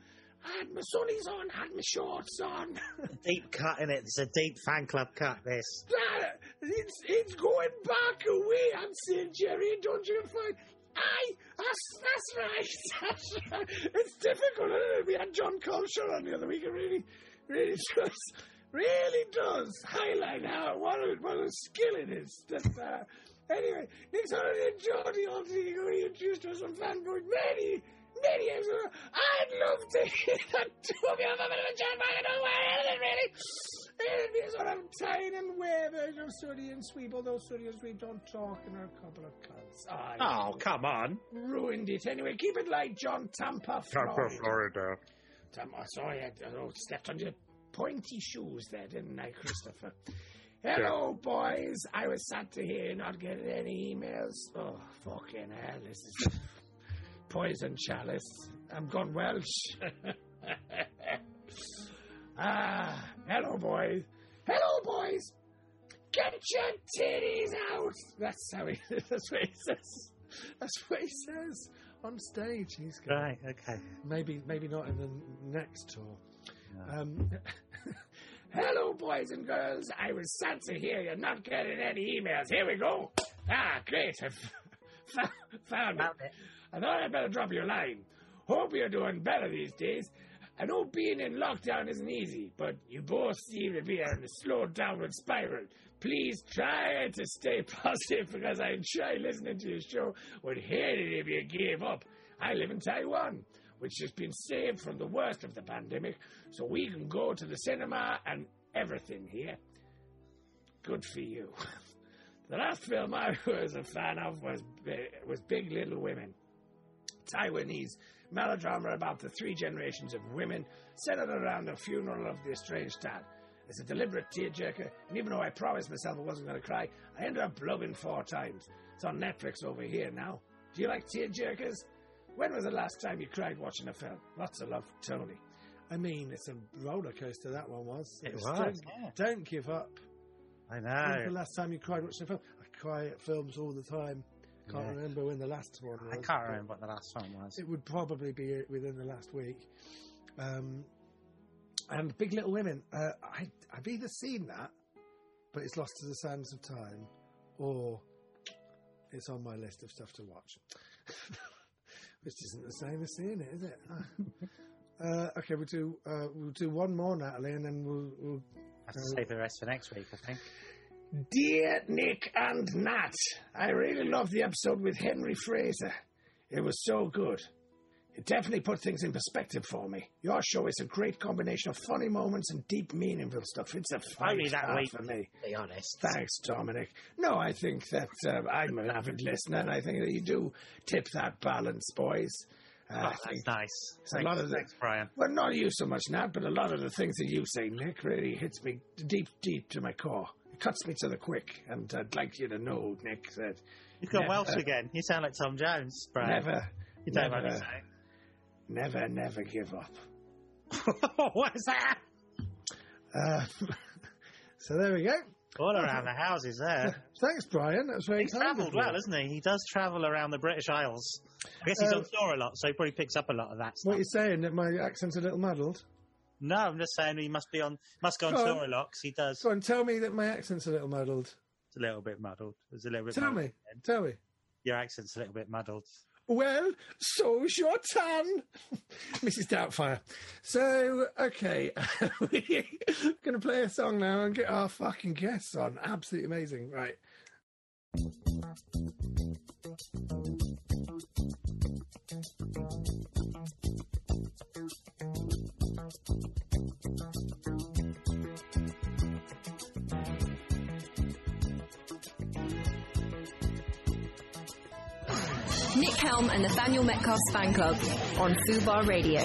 I had my sunnies on, had my shorts on. Deep cut in it. It's a deep fan club cut. This. That- it's it's going back away. I'm saying, Jerry, don't you find? Aye, that's that's right. That's right. It's difficult. Isn't it? We had Jon Culshaw on the other week. It really, really does, really does highlight how what a what a skill it is. That uh, anyway, next time I Jordy on to introduced us on fanboy many. Many I'd love to hear that two of you have a bit of a chat back. I don't know where anything really. It'd be a sort of Tyne and Weber, no Surrey and Sweep, although Surrey and Sweep don't talk and are a couple of cunts. I Oh, come on. ruined it. Anyway, keep it light, John. Tampa, Florida. Florida. Tampa, sorry, I, I stepped on your pointy shoes there, didn't I, Christopher? Hello, boys. I was sad to hear you're not getting any emails. Oh, fucking hell. This is poison chalice. I'm gone Welsh. ah, hello, boys. Hello, boys. Get your titties out. That's how he. That's what he says. That's what he says on stage. He's got Right, okay. maybe maybe not in the next tour. No. Um, Hello, boys and girls. I was sad to hear you're not getting any emails. Here we go. Ah, great. I've found, found it. I thought I'd better drop you a line. Hope you're doing better these days. I know being in lockdown isn't easy, but you both seem to be on a slow downward spiral. Please try to stay positive because I enjoy listening to your show. Would hate it if you gave up. I live in Taiwan, which has been saved from the worst of the pandemic, so we can go to the cinema and everything here. Good for you. The last film I was a fan of was eh, was Big Little Women. Taiwanese melodrama about the three generations of women centered around the funeral of the estranged dad. It's a deliberate tearjerker, and even though I promised myself I wasn't going to cry, I ended up blubbing four times. It's on Netflix over here now. Do you like tearjerkers? When was the last time you cried watching a film? Lots of love, Tony. I mean, it's a roller coaster. That one was. It was. was, Don't, yeah. don't give up. I know. When was the last time you cried watching a film? I cry at films all the time. Can't Yeah. remember when the last one was. I can't remember what the last one was. It would probably be within the last week. Um, and Big Little Women. Uh, I, I've either seen that, but it's lost to the sands of time, or it's on my list of stuff to watch. Which isn't the same as seeing it, is it? uh, okay, we'll do uh, we'll do one more, Natalie, and then we'll, we'll have to save the rest for next week, I think. Dear Nick and Nat, I really loved the episode with Henry Fraser. It was so good. It definitely put things in perspective for me. Your show is a great combination of funny moments and deep, meaningful stuff. It's a Only that week, for me. to be honest. Thanks, Dominic. No, I think that uh, I'm an avid listener, and I think that you do tip that balance, boys. Uh, Oh, that's nice. a lot of the- thanks, Brian. well, not you so much, Nat, but a lot of the things that you say, Nick, really hits me deep, deep to my core. Cuts me to the quick, and I'd like you to know, Nick, that You've got Welsh again. You sound like Tom Jones, Brian. never, You don't never, me never, never give up. what is that? uh, so there we go. All around the houses there. Thanks, Brian. That was very He's travelled well, hasn't he? He does travel around the British Isles. I guess he's Uh, on tour a lot, so he probably picks up a lot of that What stuff. you saying? That my accent's a little muddled? No, I'm just saying he must be on, must go on Go on. tour a lot 'cause he does. Go on, tell me that my accent's a little muddled. It's a little bit muddled. It's a little bit. Tell me. Tell me. Your accent's a little bit muddled. Well, so's your tan, Mrs. Doubtfire. So, okay, we're going to play a song now and get our fucking guests on. Absolutely amazing. Right. Nick Helm and Nathaniel Metcalfe's fan club on Fubar Radio.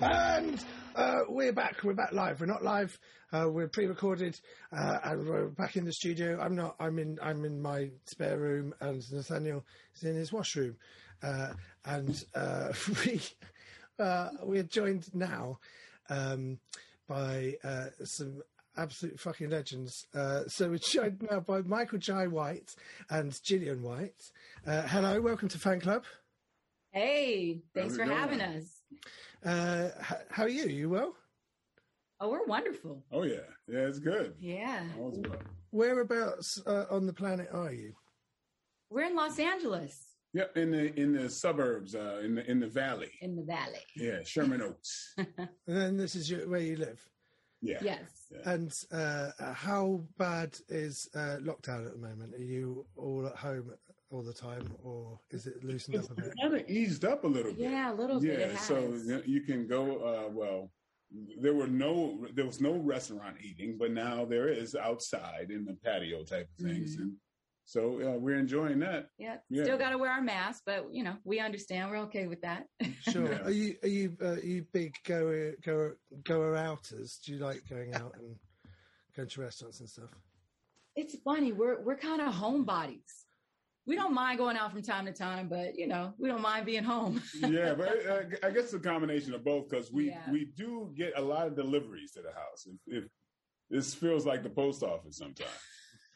And uh, we're back. We're back live. We're not live. Uh, we're pre-recorded, uh, and we're back in the studio. I'm not. I'm in. I'm in my spare room, and Nathaniel is in his washroom. Uh, and uh, we uh, we're joined now um, by some absolute fucking legends. So we're joined now by Michael Jai White and Gillian White. Uh, hello, welcome to Fan Club. Hey, thanks for going? having us. Uh, h- how are you? You well? Oh, we're wonderful. Oh yeah, yeah, it's good. Yeah. Well. Whereabouts uh, on the planet are you? We're in Los Angeles Yep, in the in the suburbs, uh, in the in the valley. in the valley. Yeah, Sherman Oaks. And then this is your, where you live. Yeah. Yes. And uh, how bad is uh, lockdown at the moment? Are you all at home all the time, or is it loosened It's up a bit? kind of eased up a little bit. Yeah, a little bit. Yeah, so you can go. Uh, well, there were no there was no restaurant eating, but now there is outside in the patio type of things, Mhm. and so uh, we're enjoying that. Yeah, Yeah. still got to wear our mask, but you know we understand. We're okay with that. Sure. Yeah. Are you are you uh, are you big goer goer goer outers? Do you like going out and going to restaurants and stuff? it's funny. We're we're kind of homebodies. We don't mind going out from time to time, but you know we don't mind being home. yeah, but uh, I guess it's a combination of both because we Yeah. we do get a lot of deliveries to the house. If, if this feels like the post office sometimes.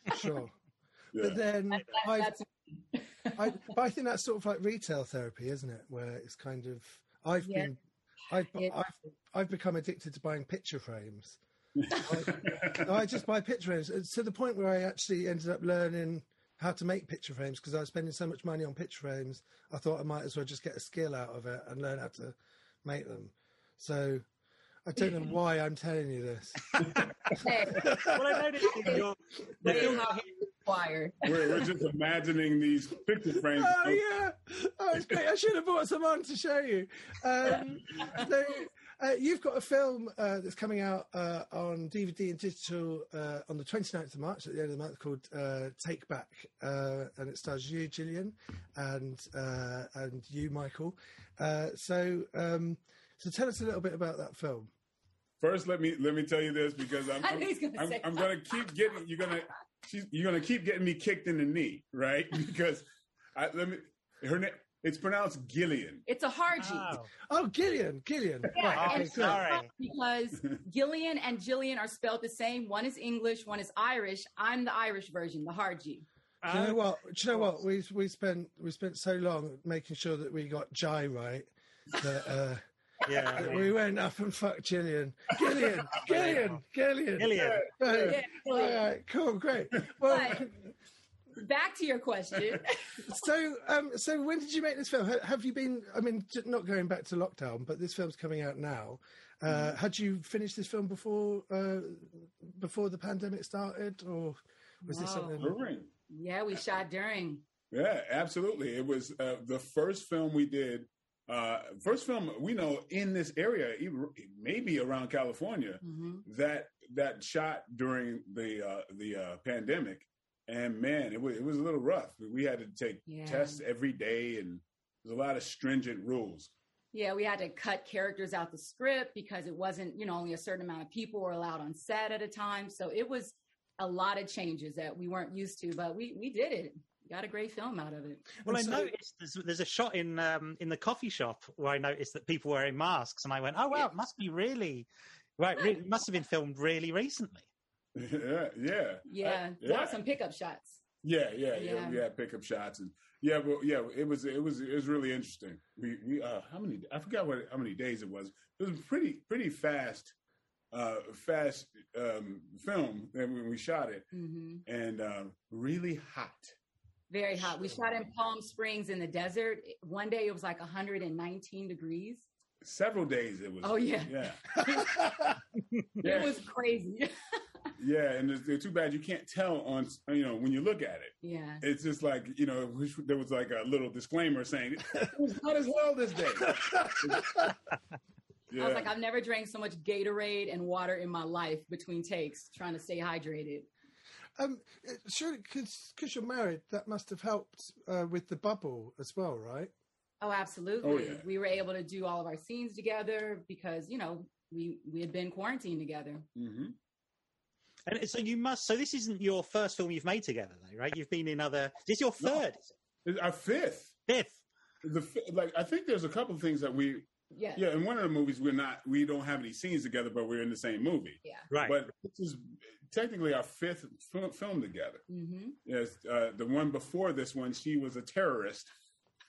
Sure. Yeah. But then I, That's I but I think that's sort of like retail therapy, isn't it? Where it's kind of I've Yeah. been I've, I've I've become addicted to buying picture frames. I, I just buy picture frames It's to the point where I actually ended up learning how to make picture frames because I was spending so much money on picture frames. I thought I might as well just get a skill out of it and learn how to make them. So I don't know why I'm telling you this. Hey, Well, I noticed in your, We're we're, we're just imagining these picture frames. Oh yeah, oh, it's great. I should have brought some on to show you. Um, so, uh, you've got a film uh, that's coming out uh, on DVD and digital uh, on the 29th of March at the end of the month called uh, Take Back, uh, and it stars you, Gillian, and uh, and you, Michael. Uh, so, um, so tell us a little bit about that film. First, let me let me tell you this because I'm I I'm, knew he was gonna I'm, I'm gonna keep getting you're gonna she's, you're gonna keep getting me kicked in the knee, right? Because I let me her name it's pronounced Gillian. It's a hard G. Oh, Oh, Gillian, Gillian. Yeah, Right, oh, and sorry. because Gillian and Jillian are spelled the same. One is English, one is Irish. I'm the Irish version, the hard G. Do you know what? Do you know what? We we spent we spent so long making sure that we got Jai right that uh, yeah. that we went up and fucked Gillian. Gillian, Gillian, Gillian. Gillian. Right. Yeah, All right, cool, great. Well, But- Back to your question. so um, so when did you make this film? Have you been? I mean, not going back to lockdown, but this film's coming out now. Uh, Mm-hmm. Had you finished this film before uh, before the pandemic started, or was this something? Correct. yeah, we shot during. Yeah, absolutely. It was uh, the first film we did. Uh, first film we know in this area, even- maybe around California, hmm that that shot during the uh, the uh, pandemic. And man, it was it was a little rough. We had to take Yeah. tests every day, and there's a lot of stringent rules. Yeah, we had to cut characters out the script because it wasn't, you know, only a certain amount of people were allowed on set at a time. So it was a lot of changes that we weren't used to, but we we did it. Got a great film out of it. Well, I so- noticed there's, there's a shot in um, in the coffee shop where I noticed that people were wearing masks, and I went, "Oh wow, it must be really right. Really, it must have been filmed really recently." yeah, yeah, Yeah, Uh, there some pickup shots. yeah, yeah, yeah. Yeah. We had pickup shots, and yeah, but yeah, it was it was it was really interesting. We we uh, how many? I forgot what how many days it was. It was pretty pretty fast, uh, fast um, film when we shot it, hmm and uh, really hot. Very hot. We shot in Palm Springs in the desert. One day it was like 119 degrees. Several days it was. Oh, yeah. yeah, It was crazy. Yeah. And it's, it's too bad you can't tell on you know when you look at it. yeah. It's just like you know wish there was like a little disclaimer saying it was hot as well this day. I was like, I've never drank so much Gatorade and water in my life between takes, trying to stay hydrated. Um, surely, because you're married, that must have helped uh, with the bubble as well, right? Oh, absolutely. Oh, yeah. We were able to do all of our scenes together because, you know, we, we had been quarantined together. hmm And so you must. So this isn't your first film you've made together, though, right? You've been in other. This is your No. third, It's our fifth. fifth. The like I think there's a couple of things that we Yeah. yeah in one of the movies we're not we don't have any scenes together but we're in the same movie. Yeah. Right. But this is technically our fifth film, film together. hmm Yes, uh, the one before this one, she was a terrorist,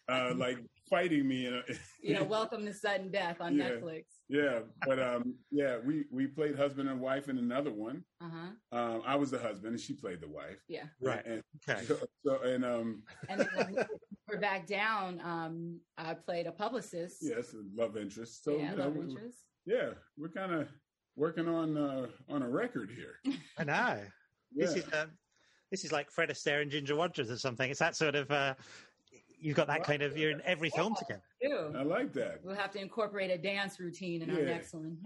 uh, like fighting me. In a, You know, Welcome to Sudden Death on Yeah. Netflix. yeah, but um, yeah, we we played husband and wife in another one. Uh huh. Um, I was the husband and she played the wife. Yeah. Right. And, Okay. so, so and um, And then we're back down. Um, I played a publicist. yes, love interest. So yeah, you know, love we- interest. yeah, we're kind of working on uh, on a record here. I know. Yeah. This is um, this is like Fred Astaire and Ginger Rogers or something. It's that sort of. Uh, you've got that kind of you're in every film together. Ew. I like that. We'll have to incorporate a dance routine in our next one.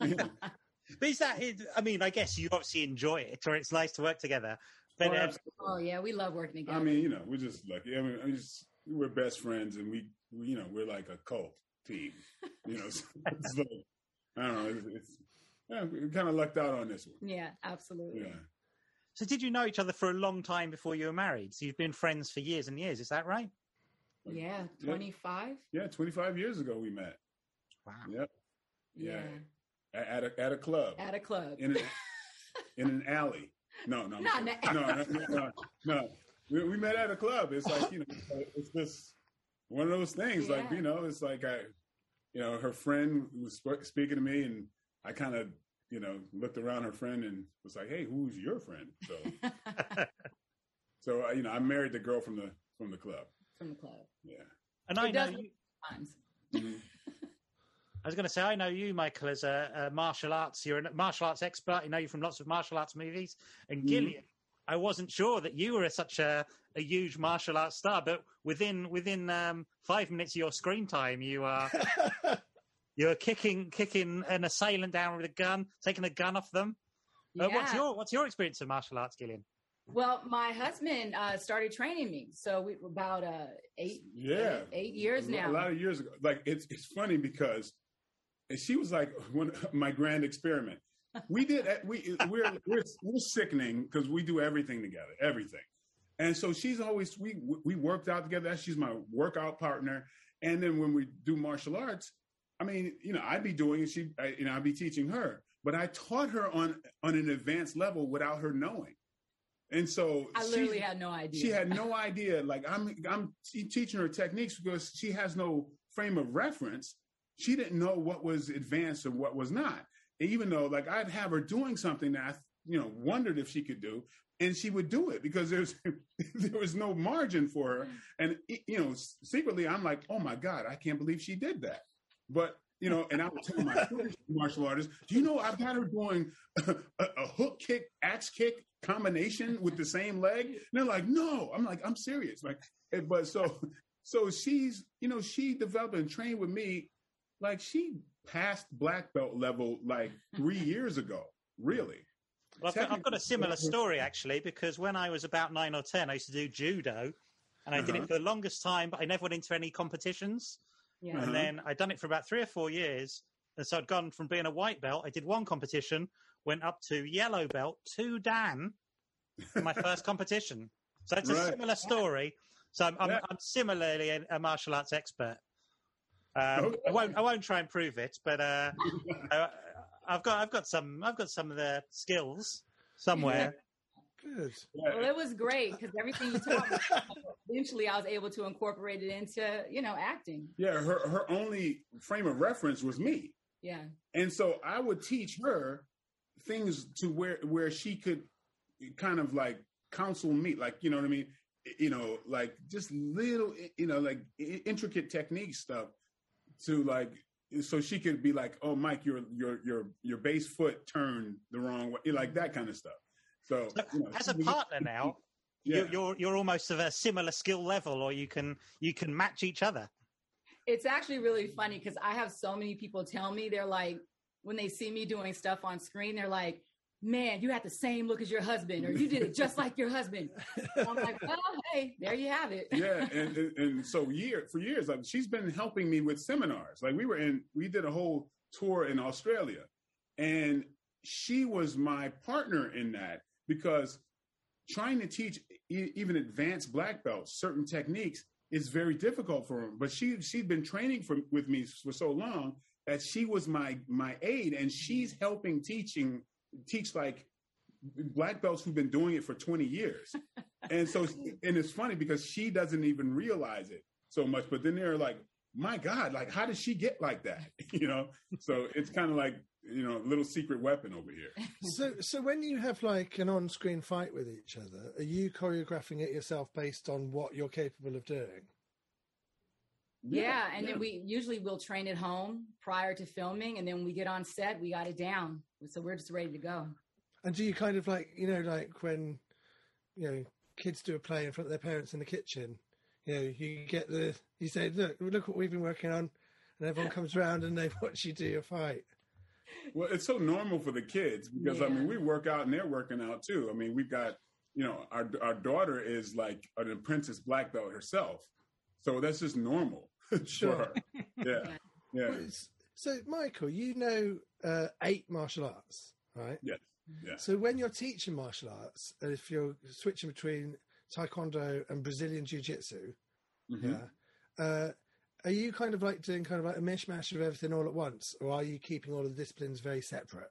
But is that? Is, I mean, I guess you obviously enjoy it, or it's nice to work together. But Oh, uh, oh yeah, we love working together. I mean, you know, we're just lucky. I mean, I just we're best friends, and we, we you know, we're like a cult team. You know, so it's like, I don't know. It's, it's yeah, we kind of lucked out on this one. yeah, absolutely. Yeah, so, did you know each other for a long time before you were married? So you've been friends for years and years. Is that right? Yeah, Yeah. 25? yeah. Twenty five years ago we met. Wow. Yep, Yeah. Yeah. At a at a club At a club. in an in an alley. No, no, Not in no, no, no, no, no. We, we met at a club. It's like you know, it's just one of those things. Like you know, it's like I, you know, her friend was sp- speaking to me, and I kind of, you know, looked around her friend and was like, "Hey, who's your friend?" So, so uh, you know, I married the girl from the from the club. From the club. Yeah. And I know you, Times. Mhm. I was going to say I know you, Michael, as a, a martial arts. You're a martial arts expert. I know you from lots of martial arts movies. And Mhm. Gillian, I wasn't sure that you were such a, a huge martial arts star, but within within um, five minutes of your screen time, you are you're kicking kicking an assailant down with a gun, taking a gun off them. Uh, what's your what's your experience of martial arts, Gillian? Well, my husband uh, started training me, so we about uh, eight, Yeah. eight, eight years a, now. A lot of years ago. Like it's it's funny because and she was like one my grand experiment. We did we we're we're, we're sickening because we do everything together, everything. And so she's always we we worked out together. She's my workout partner. And then when we do martial arts, I mean, you know, I'd be doing it. She, I, you know, I'd be teaching her. But I taught her on on an advanced level without her knowing. And so I she- literally had no idea. she had no idea. Like I'm, I'm teaching her techniques because she has no frame of reference. She didn't know what was advanced and what was not. And even though, like, I'd have her doing something that I, you know, wondered if she could do, and she would do it because there's there was no margin for her. Mm. And you know, secretly, I'm like, oh my god, I can't believe she did that. But you know, and I would tell my martial artists, do you know I've got her doing a, a hook kick, axe kick combination with the same leg? And they're like, no. I'm like, I'm serious. Like, but so, so she's, you know, she developed and trained with me. Like she passed black belt level like three years ago. Really? Well, I've, got, I've got a similar story actually because when I was about nine or ten, I used to do judo, and I did Uh-huh. it for the longest time, but I never went into any competitions. yeah. Uh-huh. And then I'd done it for about three or four years, and so I'd gone from being a white belt. I did one competition, went up to yellow belt to Dan for my first competition. So it's a Right. similar story. So I'm, I'm, Yeah. I'm similarly a, a martial arts expert. Um, Okay. I won't I won't try and prove it, but uh, I, I've got I've got some I've got some of the skills somewhere. Good. Well, it was great because everything you taught me, eventually I was able to incorporate it into, you know, acting. Yeah. Her her only frame of reference was me. Yeah. And so I would teach her things to where where she could kind of like counsel me, like you know what I mean, you know, like just little, you know, like intricate technique stuff to like so she could be like, oh, Mike, your your your your base foot turned the wrong way, like that kind of stuff. So So you know, as a she was- partner now, yeah. you're, you're you're almost of a similar skill level, or you can you can match each other. It's actually really funny because I have so many people tell me they're like, when they see me doing stuff on screen, they're like, man, you had the same look as your husband, or you did it just like your husband. I'm like, well, hey, there you have it. yeah, and, and and so year for years, like she's been helping me with seminars. Like we were in, we did a whole tour in Australia, and she was my partner in that because trying to teach e- even advanced black belts certain techniques is very difficult for them. But she she'd been training for with me for so long that she was my my aide, and she's helping teaching teach like black belts who've been doing it for 20 years. And so and it's funny because she doesn't even realize it so much but then they're like my god like how did she get like that? You know? So it's kind of like you know a little secret weapon over here. So, so when you have like an on-screen fight with each other, are you choreographing it yourself based on what you're capable of doing? Yeah, and then we usually will train at home prior to filming, and then when we get on set, we got it down, so we're just ready to go. And do you kind of like, you know, like when, you know, kids do a play in front of their parents in the kitchen, you know, you get the, you say, look, look what we've been working on, and everyone comes around and they watch you do your fight. Well, it's so normal for the kids because I mean we work out and they're working out too. I mean we've got you know our our daughter is like an apprentice black belt herself, so that's just normal. For Sure. Yeah, yeah, Well, So, Michael, you know uh, eight martial arts, right? yeah, yeah. So, when you're teaching martial arts, if you're switching between Taekwondo and Brazilian Jiu Jitsu, Mhm. yeah, uh, are you kind of like doing kind of like a mishmash of everything all at once, or are you keeping all of the disciplines very separate?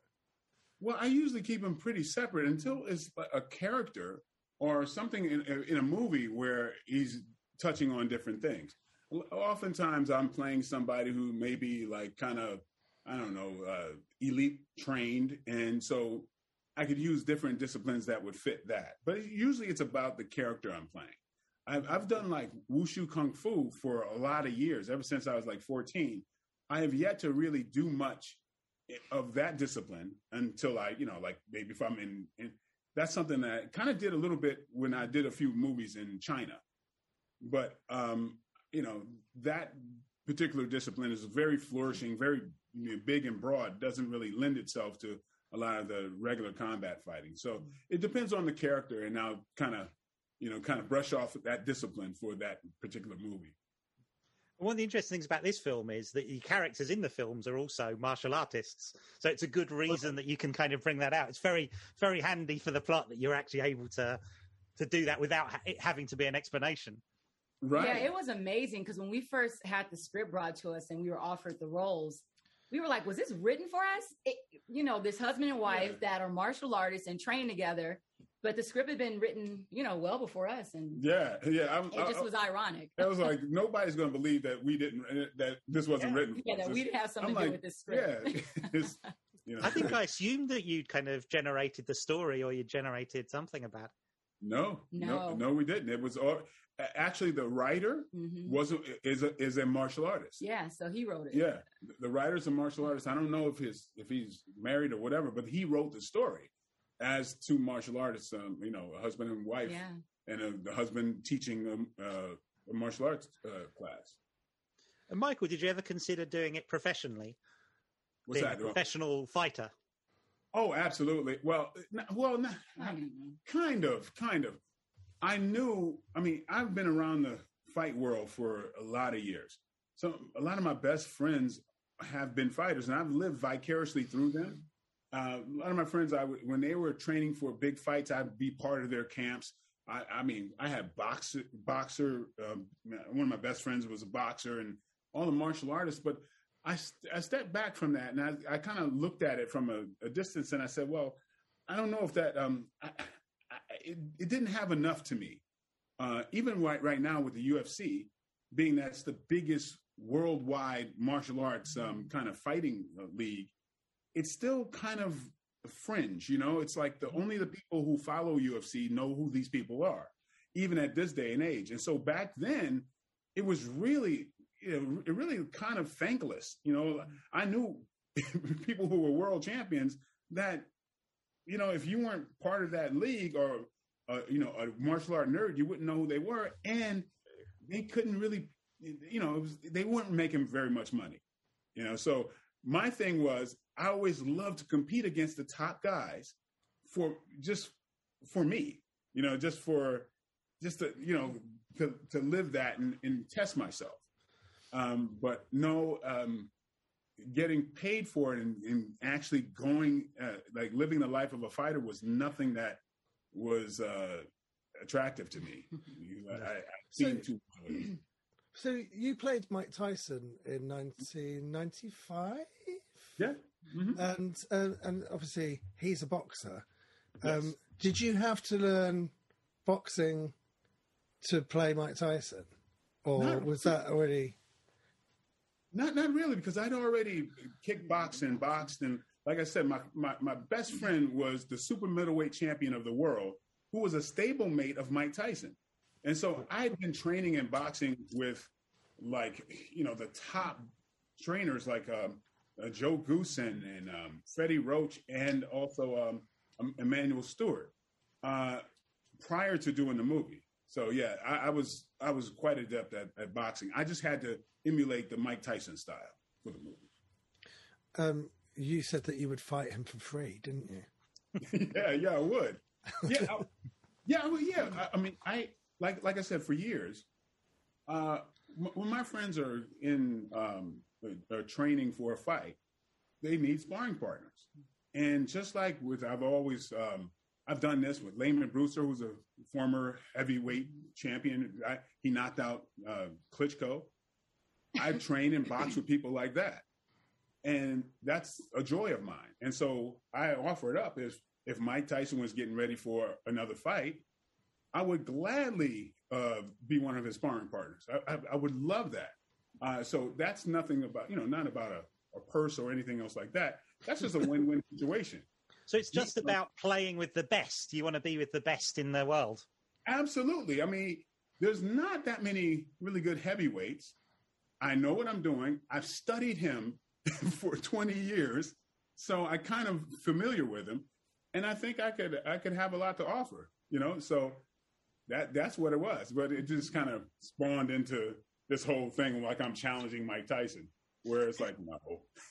Well, I usually keep them pretty separate until it's like a character or something in, in a movie where he's touching on different things. Oftentimes, I'm playing somebody who may be like kind of, I don't know, uh, elite trained, and so I could use different disciplines that would fit that. But usually, it's about the character I'm playing. I've, I've done like wushu kung fu for a lot of years, ever since I was like 14. I have yet to really do much of that discipline until I, you know, like maybe if I'm in, in that's something that I kind of did a little bit when I did a few movies in China. But, um, you know, that particular discipline is very flourishing, very you know, big and broad, doesn't really lend itself to a lot of the regular combat fighting. So it depends on the character, and I'll kind of, you know, kind of brush off that discipline for that particular movie. One of the interesting things about this film is that the characters in the films are also martial artists, so it's a good reason that you can kind of bring that out. It's very, very handy for the plot that you're actually able to to do that without it having to be an explanation. Right. Yeah, it was amazing because when we first had the script brought to us and we were offered the roles, we were like, "Was this written for us?" It, you know, this husband and wife that are martial artists and train together, but the script had been written, you know, well before us, and yeah, yeah. I'm, it just I- was ironic. I was like, nobody's going to believe that we didn't, eh, that this wasn't Yeah. written. for Yeah, us. that we didn't have something I'm to do with this script. Yeah, you know, I think I assumed that you'd kind of generated the story or you generated something about. it. no, no, No. no, we didn't. It was all a- actually the writer Mhm. was a, is a is a martial artist. Yeah, so he wrote it. Yeah, the writer's a martial artist. I don't know if his if he's married or whatever, but he wrote the story as two martial artists. Um, you know, a husband and wife, yeah. and a, the husband teaching um, uh, a martial arts uh, class. And Michael, did you ever consider doing it professionally, What's being that? a professional fighter? Oh, absolutely. Well, n- well, n- I don't kind of, kind of. I knew. I mean, I've been around the fight world for a lot of years. So a lot of my best friends have been fighters, and I've lived vicariously through them. Uh, a lot of my friends, I when they were training for big fights, I'd be part of their camps. I, I mean, I had boxer, boxer. Um, one of my best friends was a boxer, and all the martial artists. But I, I stepped back from that, and I, I kind of looked at it from a, a distance, and I said, well, I don't know if that. Um, it, it didn't have enough to me. Uh, even right right now with the UFC, being that's the biggest worldwide martial arts um, kind of fighting uh, league, it's still kind of fringe. You know, it's like the only the people who follow UFC know who these people are, even at this day and age. And so back then, it was really, you know, it really kind of thankless. You know, I knew people who were world champions that, you know, if you weren't part of that league or, uh, you know, a martial art nerd, you wouldn't know who they were, and they couldn't really, you know, was, they weren't making very much money. You know, so my thing was I always loved to compete against the top guys for just for me, you know, just for just to you know to to live that and, and test myself. Um, but no, um, getting paid for it and, and actually going uh, like living the life of a fighter was nothing that was uh, attractive to me. I, I, I've seen too. So you played Mike Tyson in 1995, Yeah. Mhm. and uh, and obviously he's a boxer. Yes. Um, did you have to learn boxing to play Mike Tyson, or No. was that already? Not not really, because I'd already kickboxed and boxed, and like I said, my, my my best friend was the super middleweight champion of the world, who was a stablemate of Mike Tyson, and so I'd been training and boxing with, like you know, the top trainers like um, uh, Joe Goossen and um, Freddie Roach, and also um, um, Emanuel Steward, uh, prior to doing the movie. So yeah, I, I was I was quite adept at, at boxing. I just had to emulate the Mike Tyson style for the movie. Um, you said that you would fight him for free, didn't you? yeah, yeah, I would. Yeah, I, yeah, I would, yeah. I, I mean, I like like I said for years. Uh, m- when my friends are in um, uh, uh, training for a fight, they need sparring partners. And just like with, I've always um, I've done this with Lamon Brewster, who's a former heavyweight champion. I, he knocked out uh, Klitschko. I've trained and box with people like that, and that's a joy of mine. And so I offer it up if if Mike Tyson was getting ready for another fight, I would gladly uh, be one of his sparring partners. I, I, I would love that. Uh, so that's nothing about you know not about a, a purse or anything else like that. That's just a win-win situation. So it's just about playing with the best. You want to be with the best in the world. Absolutely. I mean, there's not that many really good heavyweights. I know what I'm doing. I've studied him for 20 years, so I kind of familiar with him, and I think I could I could have a lot to offer. You know, so that that's what it was. But it just kind of spawned into this whole thing like I'm challenging Mike Tyson, where it's like no.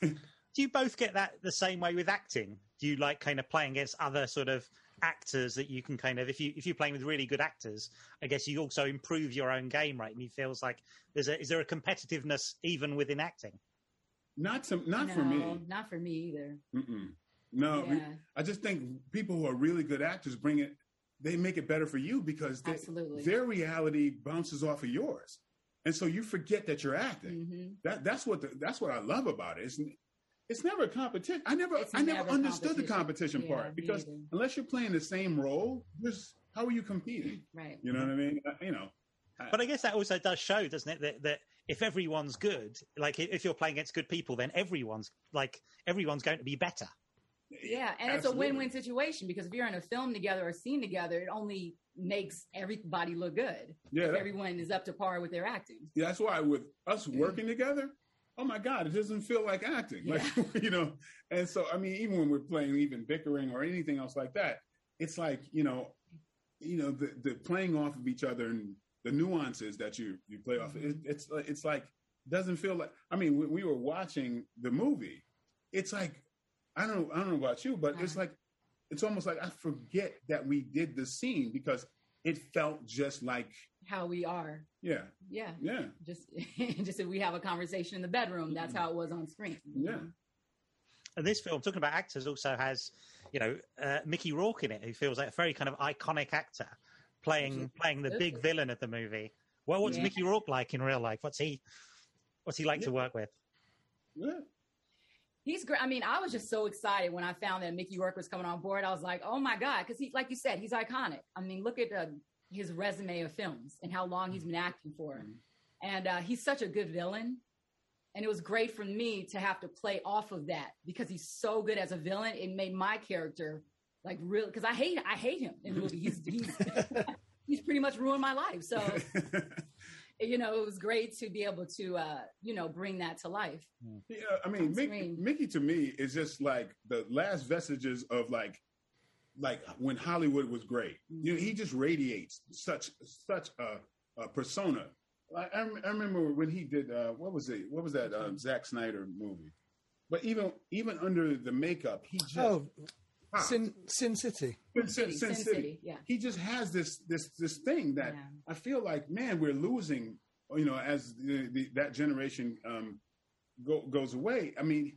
Do you both get that the same way with acting? Do you like kind of playing against other sort of actors that you can kind of if you if you're playing with really good actors, I guess you also improve your own game, right? And it feels like there's a is there a competitiveness even within acting? Not to, not no, for me. Not for me either. Mm-mm. No, Yeah. I just think people who are really good actors bring it. They make it better for you because they, Absolutely. their reality bounces off of yours, and so you forget that you're acting. hmm That that's what the, that's what I love about it. It's it's never a competition. I never It's I never never understood the competition. competition Yeah, part because either. unless you're playing the same role, there's how are you competing? Right. You know what I mean? Uh, You know. But I guess that also does show, doesn't it, that, that if everyone's good, like if you're playing against good people, then everyone's like everyone's going to be better. Yeah, and it's a win-win situation because if you're in a film together or scene together, it only makes everybody look good. Yeah, if that- everyone is up to par with their acting. Yeah, that's why with us working together, oh my God, it doesn't feel like acting. Like you know, and so I mean, even when we're playing, even bickering or anything else like that, it's like you know, you know, the the playing off of each other and the nuances that you you play off. It, it's like- it's like doesn't feel like. I mean, when we were watching the movie, it's like I don't I don't know about you, but it's Uh-huh. like it's almost like I forget that we did the scene because it felt just like How we are. yeah Yeah. yeah Just just if we have a conversation in the bedroom, that's how it was on screen. yeah. And this film, talking about actors, also has, you know, uh, Mickey Rourke in it, who feels like a very kind of iconic actor, playing playing the big villain of the movie. Well, what's Yeah. Mickey Rourke like in real life? What's he what's he like to work with? yeah. He's great. I mean, I was just so excited when I found that Mickey Rourke was coming on board. I was like, oh my God. Because he, like you said, he's iconic. I mean, look at uh, his resume of films and how long he's been acting for. And uh, he's such a good villain. And it was great for me to have to play off of that because he's so good as a villain. It made my character like real because I hate I hate him in the movie. He's he's he's pretty much ruined my life. So you know, it was great to be able to uh, you know, bring that to life. Yeah, I mean, Mickey. Mickey to me is just like the last vestiges of like, like when Hollywood was great. You know, he just radiates such such a, a persona. Like I, I remember when he did uh, what was it? What was that uh, Zack Snyder movie? But even even under the makeup, he just Oh, pops. Sin Sin City. Sin, City, Sin Sin City. City, yeah. He just has this this this thing that Yeah. I feel like, man, we're losing. You know, as the, the, that generation um, go, goes away. I mean,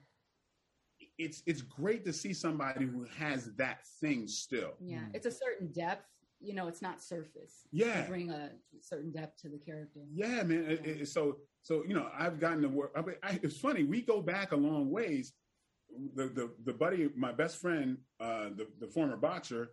it's it's great to see somebody who has that thing still. Yeah, it's a certain depth. You know, it's not surface. Yeah. You bring a certain depth to the character. Yeah, man. It- it- so so you know, I've gotten to work. I mean, I, it's funny. We go back a long ways. The the the buddy, my best friend, uh, the the former boxer,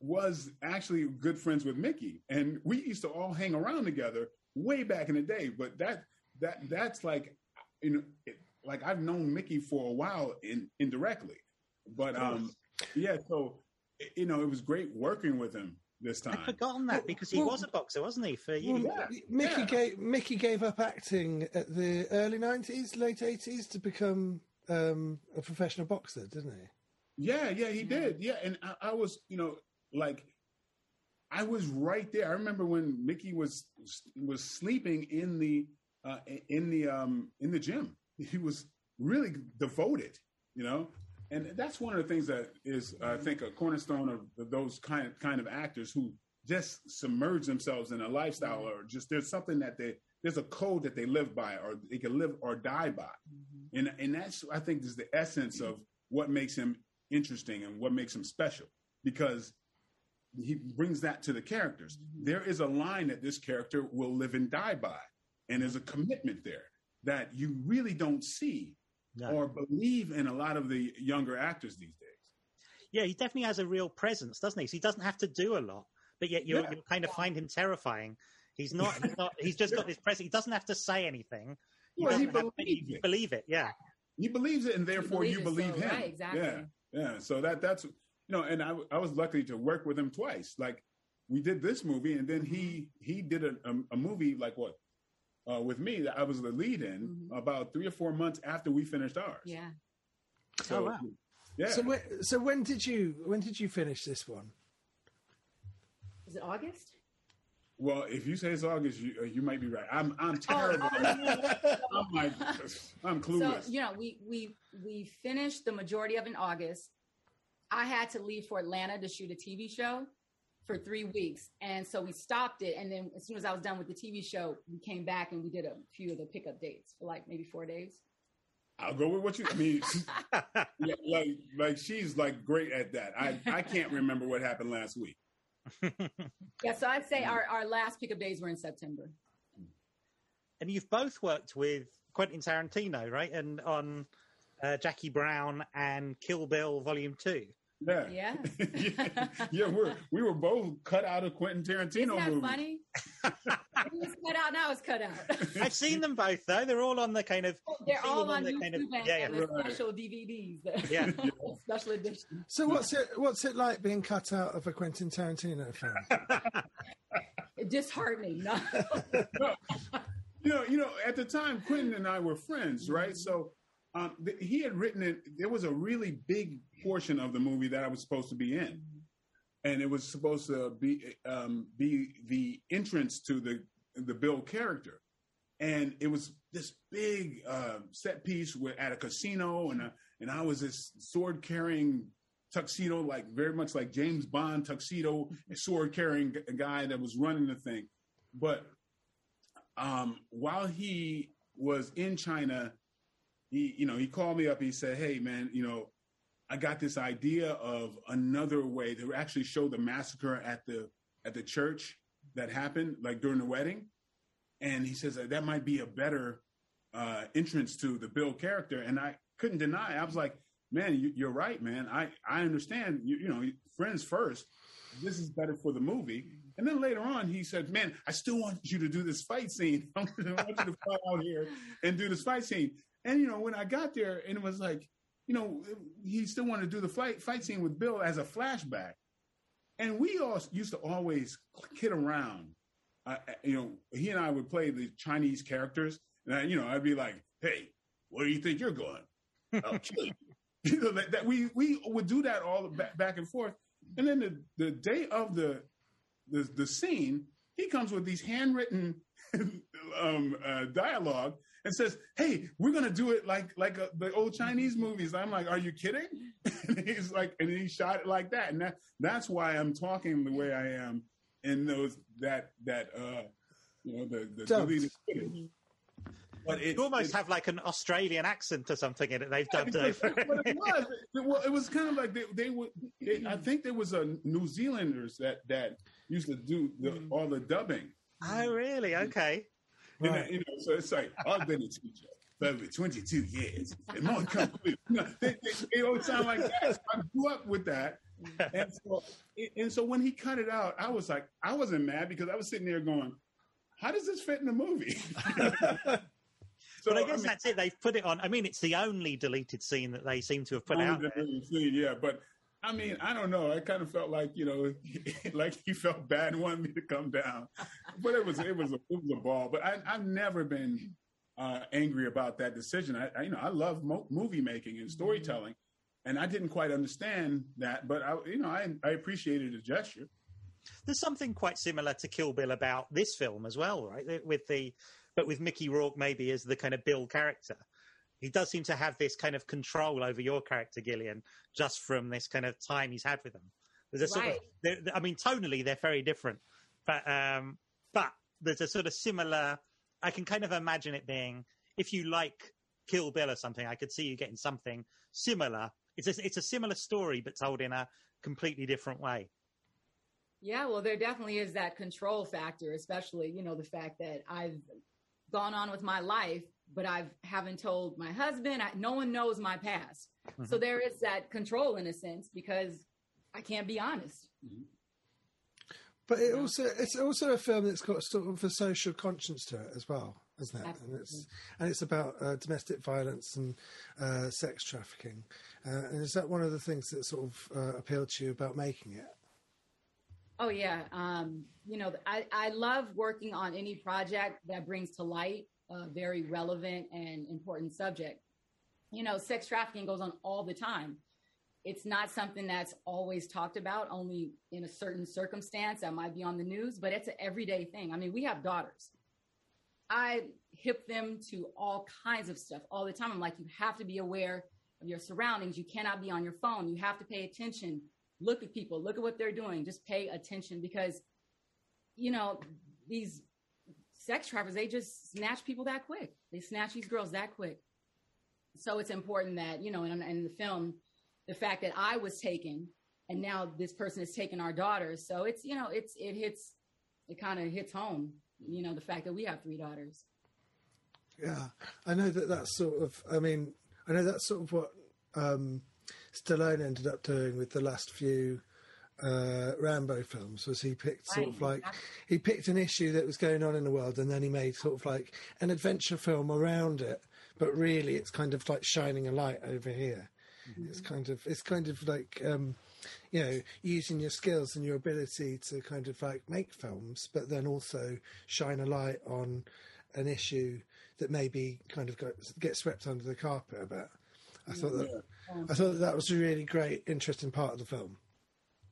was actually good friends with Mickey, and we used to all hang around together way back in the day. But that that that's like you know, it, like I've known Mickey for a while in indirectly, but um, yeah. So you know, it was great working with him this time. I'd forgotten that because he well- was a boxer, wasn't he? For Well, years. Yeah, Mickey yeah. gave Mickey gave up acting at the early nineties, late eighties to become um, a professional boxer, didn't he? Yeah, yeah, he did. Yeah, and I, I was, you know, like, I was right there. I remember when Mickey was was sleeping in the uh, in the um, in the gym. He was really devoted, you know. And that's one of the things that is, I think, a cornerstone of those kind of, kind of actors who just submerge themselves in a lifestyle, or just there's something that they there's a code that they live by, or they can live or die by, mm-hmm. and and that's I think is the essence of what makes him interesting and what makes him special because he brings that to the characters. Mm-hmm. There is a line that this character will live and die by, and there's a commitment there that you really don't see no. or believe in a lot of the younger actors these days. Yeah, he definitely has a real presence, doesn't he? So he doesn't have to do a lot, but yet you yeah. you kind of find him terrifying. He's not. He's not. He's just got this presence. He doesn't have to say anything. He well, he believes it. believe it. Yeah, he believes it, and therefore you believe so, him. Right, exactly. Yeah, yeah. So that that's you know, and I, I was lucky to work with him twice. Like we did this movie, and then he he did a, a, a movie like what uh, with me that I was the lead in mm-hmm. about three or four months after we finished ours. Yeah. So, oh wow. Yeah. So when, so when did you when did you finish this one? Is it August? Well, if you say it's August, you, uh, you might be right. I'm I'm oh, terrible. Oh, I'm like I'm clueless. So you know, we we we finished the majority of in August. I had to leave for Atlanta to shoot a TV show for three weeks. And so we stopped it. And then as soon as I was done with the TV show, we came back and we did a few of the pickup dates for like maybe four days. I'll go with what you I mean. like, like she's like great at that. I, I can't remember what happened last week. yeah, so I'd say our, our last pickup days were in September. And you've both worked with Quentin Tarantino, right? And on uh, Jackie Brown and Kill Bill Volume Two. Yeah. Yeah. yeah. yeah, we're we were both cut out of Quentin Tarantino Isn't that movie. funny? it was cut out, now it's cut out. I've seen them both though. They're all on the kind of they're all on, on YouTube kind of, and, yeah, yeah. right. special DVDs. Yeah. special edition. So what's it what's it like being cut out of a Quentin Tarantino film? Disheartening. No. no. You know, you know, at the time Quentin and I were friends, right? So um, th- he had written it. There was a really big portion of the movie that I was supposed to be in, and it was supposed to be um, be the entrance to the the Bill character, and it was this big uh, set piece with, at a casino, and uh, and I was this sword carrying tuxedo, like very much like James Bond tuxedo, sword carrying guy that was running the thing, but um, while he was in China he, you know, he called me up. He said, "Hey, man, you know, I got this idea of another way to actually show the massacre at the at the church that happened, like during the wedding." And he says that, that might be a better uh, entrance to the Bill character. And I couldn't deny. I was like, "Man, you, are right, man. I I understand. You, you know, friends first. This is better for the movie." And then later on, he said, "Man, I still want you to do this fight scene. I want you to fly out here and do this fight scene." And you know, when I got there, and it was like, you know, he still wanted to do the fight fight scene with Bill as a flashback, and we all used to always kid around. Uh, you know, he and I would play the Chinese characters, and I, you know, I'd be like, "Hey, where do you think you're going? I'll kill you." you know, that, that, we we would do that all back, back and forth, and then the the day of the the the scene, he comes with these handwritten um, uh, dialogue and says, "Hey, we're gonna do it like like a, uh, the old Chinese movies." I'm like, "Are you kidding?" and he's like, and he shot it like that, and that that's why I'm talking the way I am in those that that uh you know the the deleted footage. But you almost have like an Australian accent or something in it. They've dubbed it. it was. It, well, it was kind of like they, they would. They, I think there was a New Zealanders that that used to do the, mm. all the dubbing. Oh, really? Okay. Right. you know, so it's like I've been a teacher for over 22 years, and more complete. You know, they, they, they don't sound like that. So I grew up with that, and so and so when he cut it out, I was like, I wasn't mad because I was sitting there going, "How does this fit in the movie?" So, but I guess I mean, that's it. They've put it on. I mean, it's the only deleted scene that they seem to have put out. Scene, yeah, but I mean, I don't know. I kind of felt like you know, like he felt bad and wanted me to come down, but it was it was a, it was a ball. But I, have never been uh, angry about that decision. I, I you know I love mo- movie making and storytelling, and I didn't quite understand that, but I you know I I appreciated the gesture. There's something quite similar to Kill Bill about this film as well, right? With the, but with Mickey Rourke maybe as the kind of Bill character. He does seem to have this kind of control over your character, Gillian, just from this kind of time he's had with them. There's a sort Right. of, I mean, tonally they're very different, but um, but there's a sort of similar. I can kind of imagine it being if you like Kill Bill or something. I could see you getting something similar. It's a, it's a similar story, but told in a completely different way. Yeah, well, there definitely is that control factor, especially, you know, the fact that I've gone on with my life, but I've haven't told my husband. I, no one knows my past. So there is that control in a sense because I can't be honest. But it also it's also a film that's got sort of a social conscience to it as well, isn't it? And it's and it's about uh, domestic violence and uh, sex trafficking. Uh, and is that one of the things that sort of uh, appealed to you about making it? Oh yeah, um, you know, I, I love working on any project that brings to light a very relevant and important subject. You know, sex trafficking goes on all the time. It's not something that's always talked about, only in a certain circumstance that might be on the news, but it's an everyday thing. I mean, we have daughters. I hip them to all kinds of stuff all the time. I'm like, you have to be aware of your surroundings. You cannot be on your phone. You have to pay attention. Look at people. Look at what they're doing. Just pay attention because, you know, these sex traffickers, they just snatch people that quick. They snatch these girls that quick. So it's important that, you know, in, in the film, the fact that I was taken and now this person is taking our daughters. So it's, you know, it's, it hits, it kind of hits home, you know, the fact that we have three daughters. Yeah, I know that that's sort of. I mean, I know that's sort of what um, Stallone ended up doing with the last few uh, Rambo films. Was he picked sort of like he picked an issue that was going on in the world, and then he made sort of like an adventure film around it. But really, it's kind of like shining a light over here. It's kind of it's kind of like um, you know using your skills and your ability to kind of like make films, but then also shine a light on an issue that maybe kind of got, get swept under the carpet a bit. I thought that I thought that, that was a really great, interesting part of the film.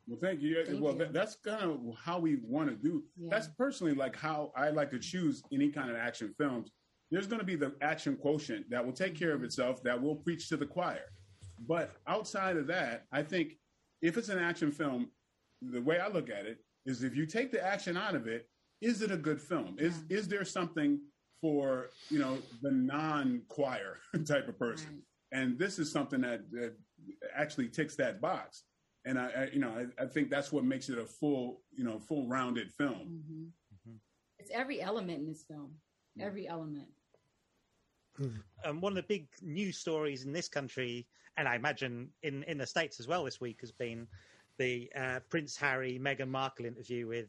Well, thank you. Thank well, you. That, that's kind of how we want to do. Yeah. That's personally like how I like to choose any kind of action films. There's going to be the action quotient that will take care of itself, that will preach to the choir. But outside of that, I think if it's an action film, the way I look at it is if you take the action out of it, is it a good film? Is is there something for you know the non-choir type of person? Right. and this is something that, that actually ticks that box and I, I you know I, I think that's what makes it a full you know full rounded film Mhm. It's every element in this film, every element. um, one of the big news stories in this country, and I imagine in, in the States as well this week, has been the uh, Prince Harry Meghan Markle interview with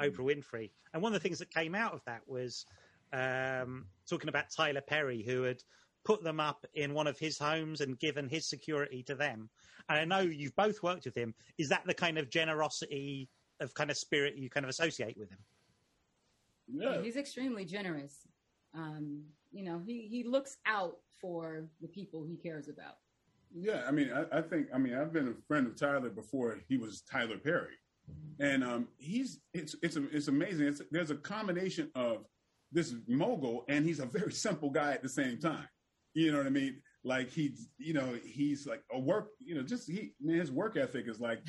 Oprah Winfrey. And one of the things that came out of that was um, talking about Tyler Perry, who had put them up in one of his homes and given his security to them. And I know you've both worked with him. Is that the kind of generosity of kind of spirit you kind of associate with him? yeah He's extremely generous. Um, you know, he, he looks out for the people he cares about. yeah i mean I, I think i mean i've been a friend of tyler before he was tyler perry and um he's it's it's it's amazing it's, there's a combination of this mogul and he's a very simple guy at the same time you know what i mean like he's you know he's like a work you know just he man his work ethic is like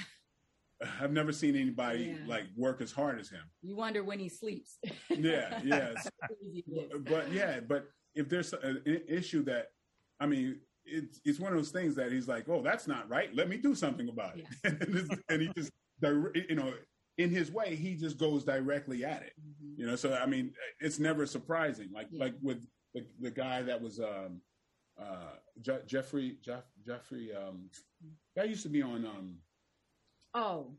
i've never seen anybody Yeah. like work as hard as him You wonder when he sleeps. Yeah, yes. How crazy it is. but yeah, but if there's an issue that, I mean, it's it's one of those things that he's like, oh, that's not right. Let me do something about it, and, and he just, you know, in his way, he just goes directly at it. Mhm. You know, so I mean, it's never surprising. Like Yeah. like with the the guy that was um uh Je- Geoffrey Jeff Geoffrey um that used to be on um Oh,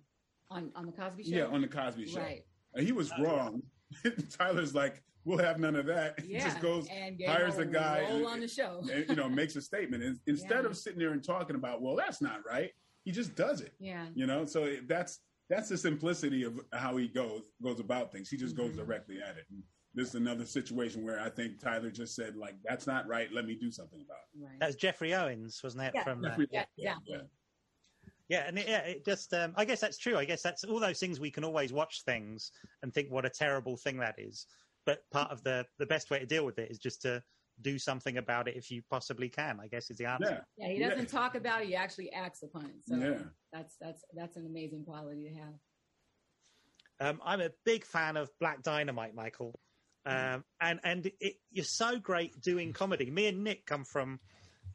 on, on the Cosby Show? yeah on the Cosby Show. Right. And he was wrong. Tyler's like, we'll have none of that. He just goes, and hires a guy Roll on the show. and, you know, makes a statement. And instead Yeah. of sitting there and talking about, well, that's not right, he just does it. Yeah. You know, so it- that's that's the simplicity of how he goes goes about things. He just goes Mhm. directly at it. And this is another situation where I think Tyler just said, like, that's not right. Let me do something about it. Right. That was Geoffrey Owens, wasn't it? Yeah. From uh, Geoffrey- yeah, yeah, exactly. Yeah, and it, yeah, it just, um, I guess that's true. I guess that's all those things we can always watch things and think what a terrible thing that is. But part of the, the best way to deal with it is just to do something about it if you possibly can, I guess is the answer. Yeah, Yeah, he doesn't talk about it; he actually acts upon it. So Yeah. that's that's that's an amazing quality to have. Um, I'm a big fan of Black Dynamite, Michael. Um, and and it, you're so great doing comedy. Me and Nick come from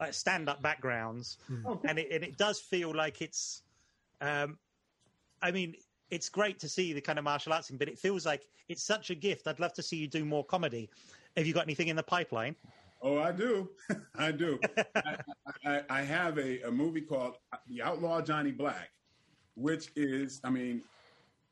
like stand-up backgrounds, and it and it does feel like it's. Um, I mean, it's great to see the kind of martial arts thing, but it feels like it's such a gift. I'd love to see you do more comedy. Have you got anything in the pipeline? Oh, I do. I do. I, I, I have a, a movie called The Outlaw Johnny Black, which is, I mean,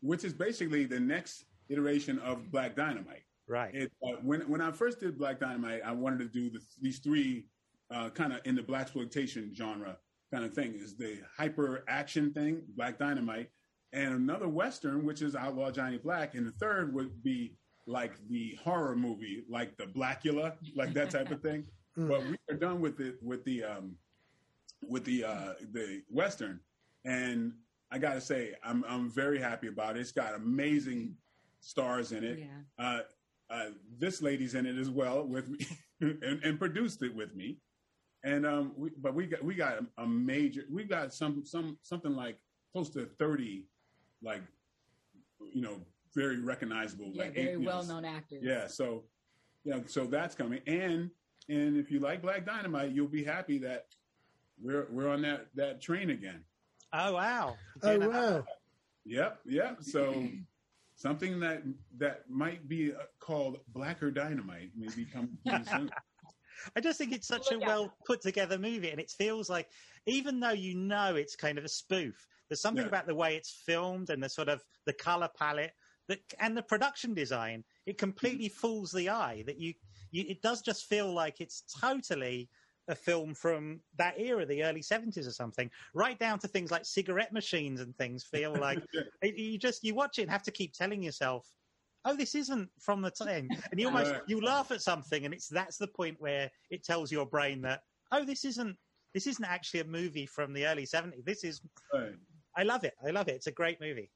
which is basically the next iteration of Black Dynamite. Right. It, uh, when when I first did Black Dynamite, I wanted to do the, these three uh, kind of in the blaxploitation genre kind of thing. Is the hyper action thing, Black Dynamite, and another western, which is Outlaw Johnny Black, and the third would be like the horror movie, like the Blackula, like that type of thing. But we are done with it with the um, with the uh, the western, and I got to say, I'm I'm very happy about it. It's got amazing stars in it. Yeah. Uh, uh, this lady's in it as well with me, and, and produced it with me. And um, we, but we got we got a, a major we got some some something like close to thirty, like you know, very recognizable, Yeah, like very eight, you know, well known actors. yeah, so yeah, so that's coming, and and if you like Black Dynamite, you'll be happy that we're we're on that that train again. Oh wow! Oh wow! Yep, yep. So something that that might be uh, called Blacker Dynamite may be coming soon. I just think it's such a Yeah. well put together movie, and it feels like even though you know it's kind of a spoof, there's something Yeah. about the way it's filmed and the sort of the color palette that and the production design. It completely fools the eye. That you, you it does just feel like it's totally a film from that era, the early seventies or something, right down to things like cigarette machines and things. Feel like it, you just you watch it and have to keep telling yourself. Oh, this isn't from the time, and you almost you laugh at something, and it's that's the point where it tells your brain that oh, this isn't this isn't actually a movie from the early seventies. This is Right. I love it. I love it. It's a great movie.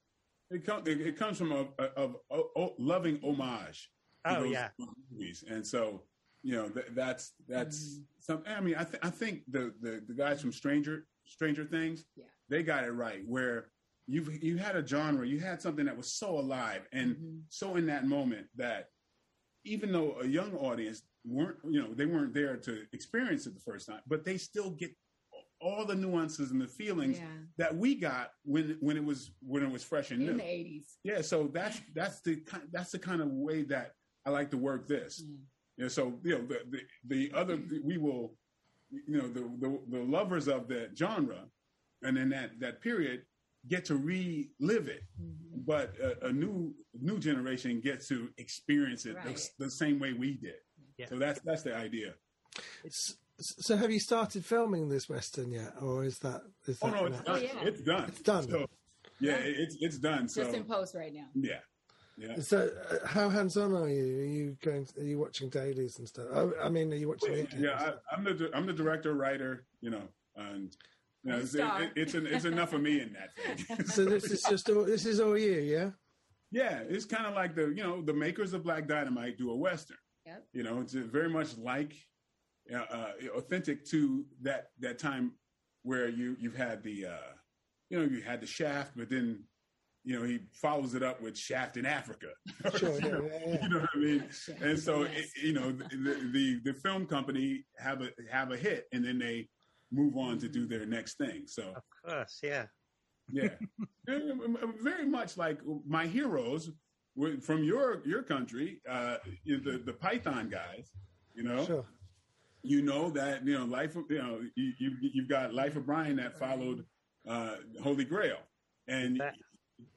It, com- it, it comes from a, a, a, a loving homage. to Oh those yeah, movies, and so you know th- that's that's some. I mean, I, th- I think the, the the guys from Stranger Stranger Things, Yeah. they got it right. Where you you had a genre, you had something that was so alive and Mhm. so in that moment that even though a young audience weren't, you know, they weren't there to experience it the first time, but they still get all the nuances and the feelings Yeah. that we got when when it was when it was fresh and In new. the eighties. Yeah, so that's that's the that's the kind of way that I like to work this. Yeah. Yeah, so you know the the, the other we will, you know the, the the lovers of that genre, and in that that period get to relive it, Mhm. but a, a new new generation gets to experience it the, Right. the same way we did. Yeah. So that's that's the idea. S- So have you started filming this western yet, or is that is Oh that no, it's not- done. yeah. It's done. It's done. So, yeah, it's it's done. So Just in post right now. yeah, yeah. So, uh, how hands-on are you? Are you going? Are you watching dailies and stuff? Oh, I mean, are you watching? videos and yeah. I, I'm the I'm the director, writer, you know, and you know, it's, star. it, it's, an, it's enough of me in that thing. so this is just all. This is all you, yeah. yeah, it's kind of like the you know the makers of Black Dynamite do a western. Yep. You know, it's very much like uh, uh, authentic to that that time where you you've had the uh, you know you had the Shaft, but then you know he follows it up with Shaft in Africa. Sure, yeah, yeah, yeah. you know what I mean? and so Yes. it, you know the, the the film company have a have a hit and then they move on to do their next thing so of course, yeah. yeah very much like my heroes from your your country uh the the python guys you know Sure. you know that you know life you know you, you you've got life of brian that followed uh holy grail and That-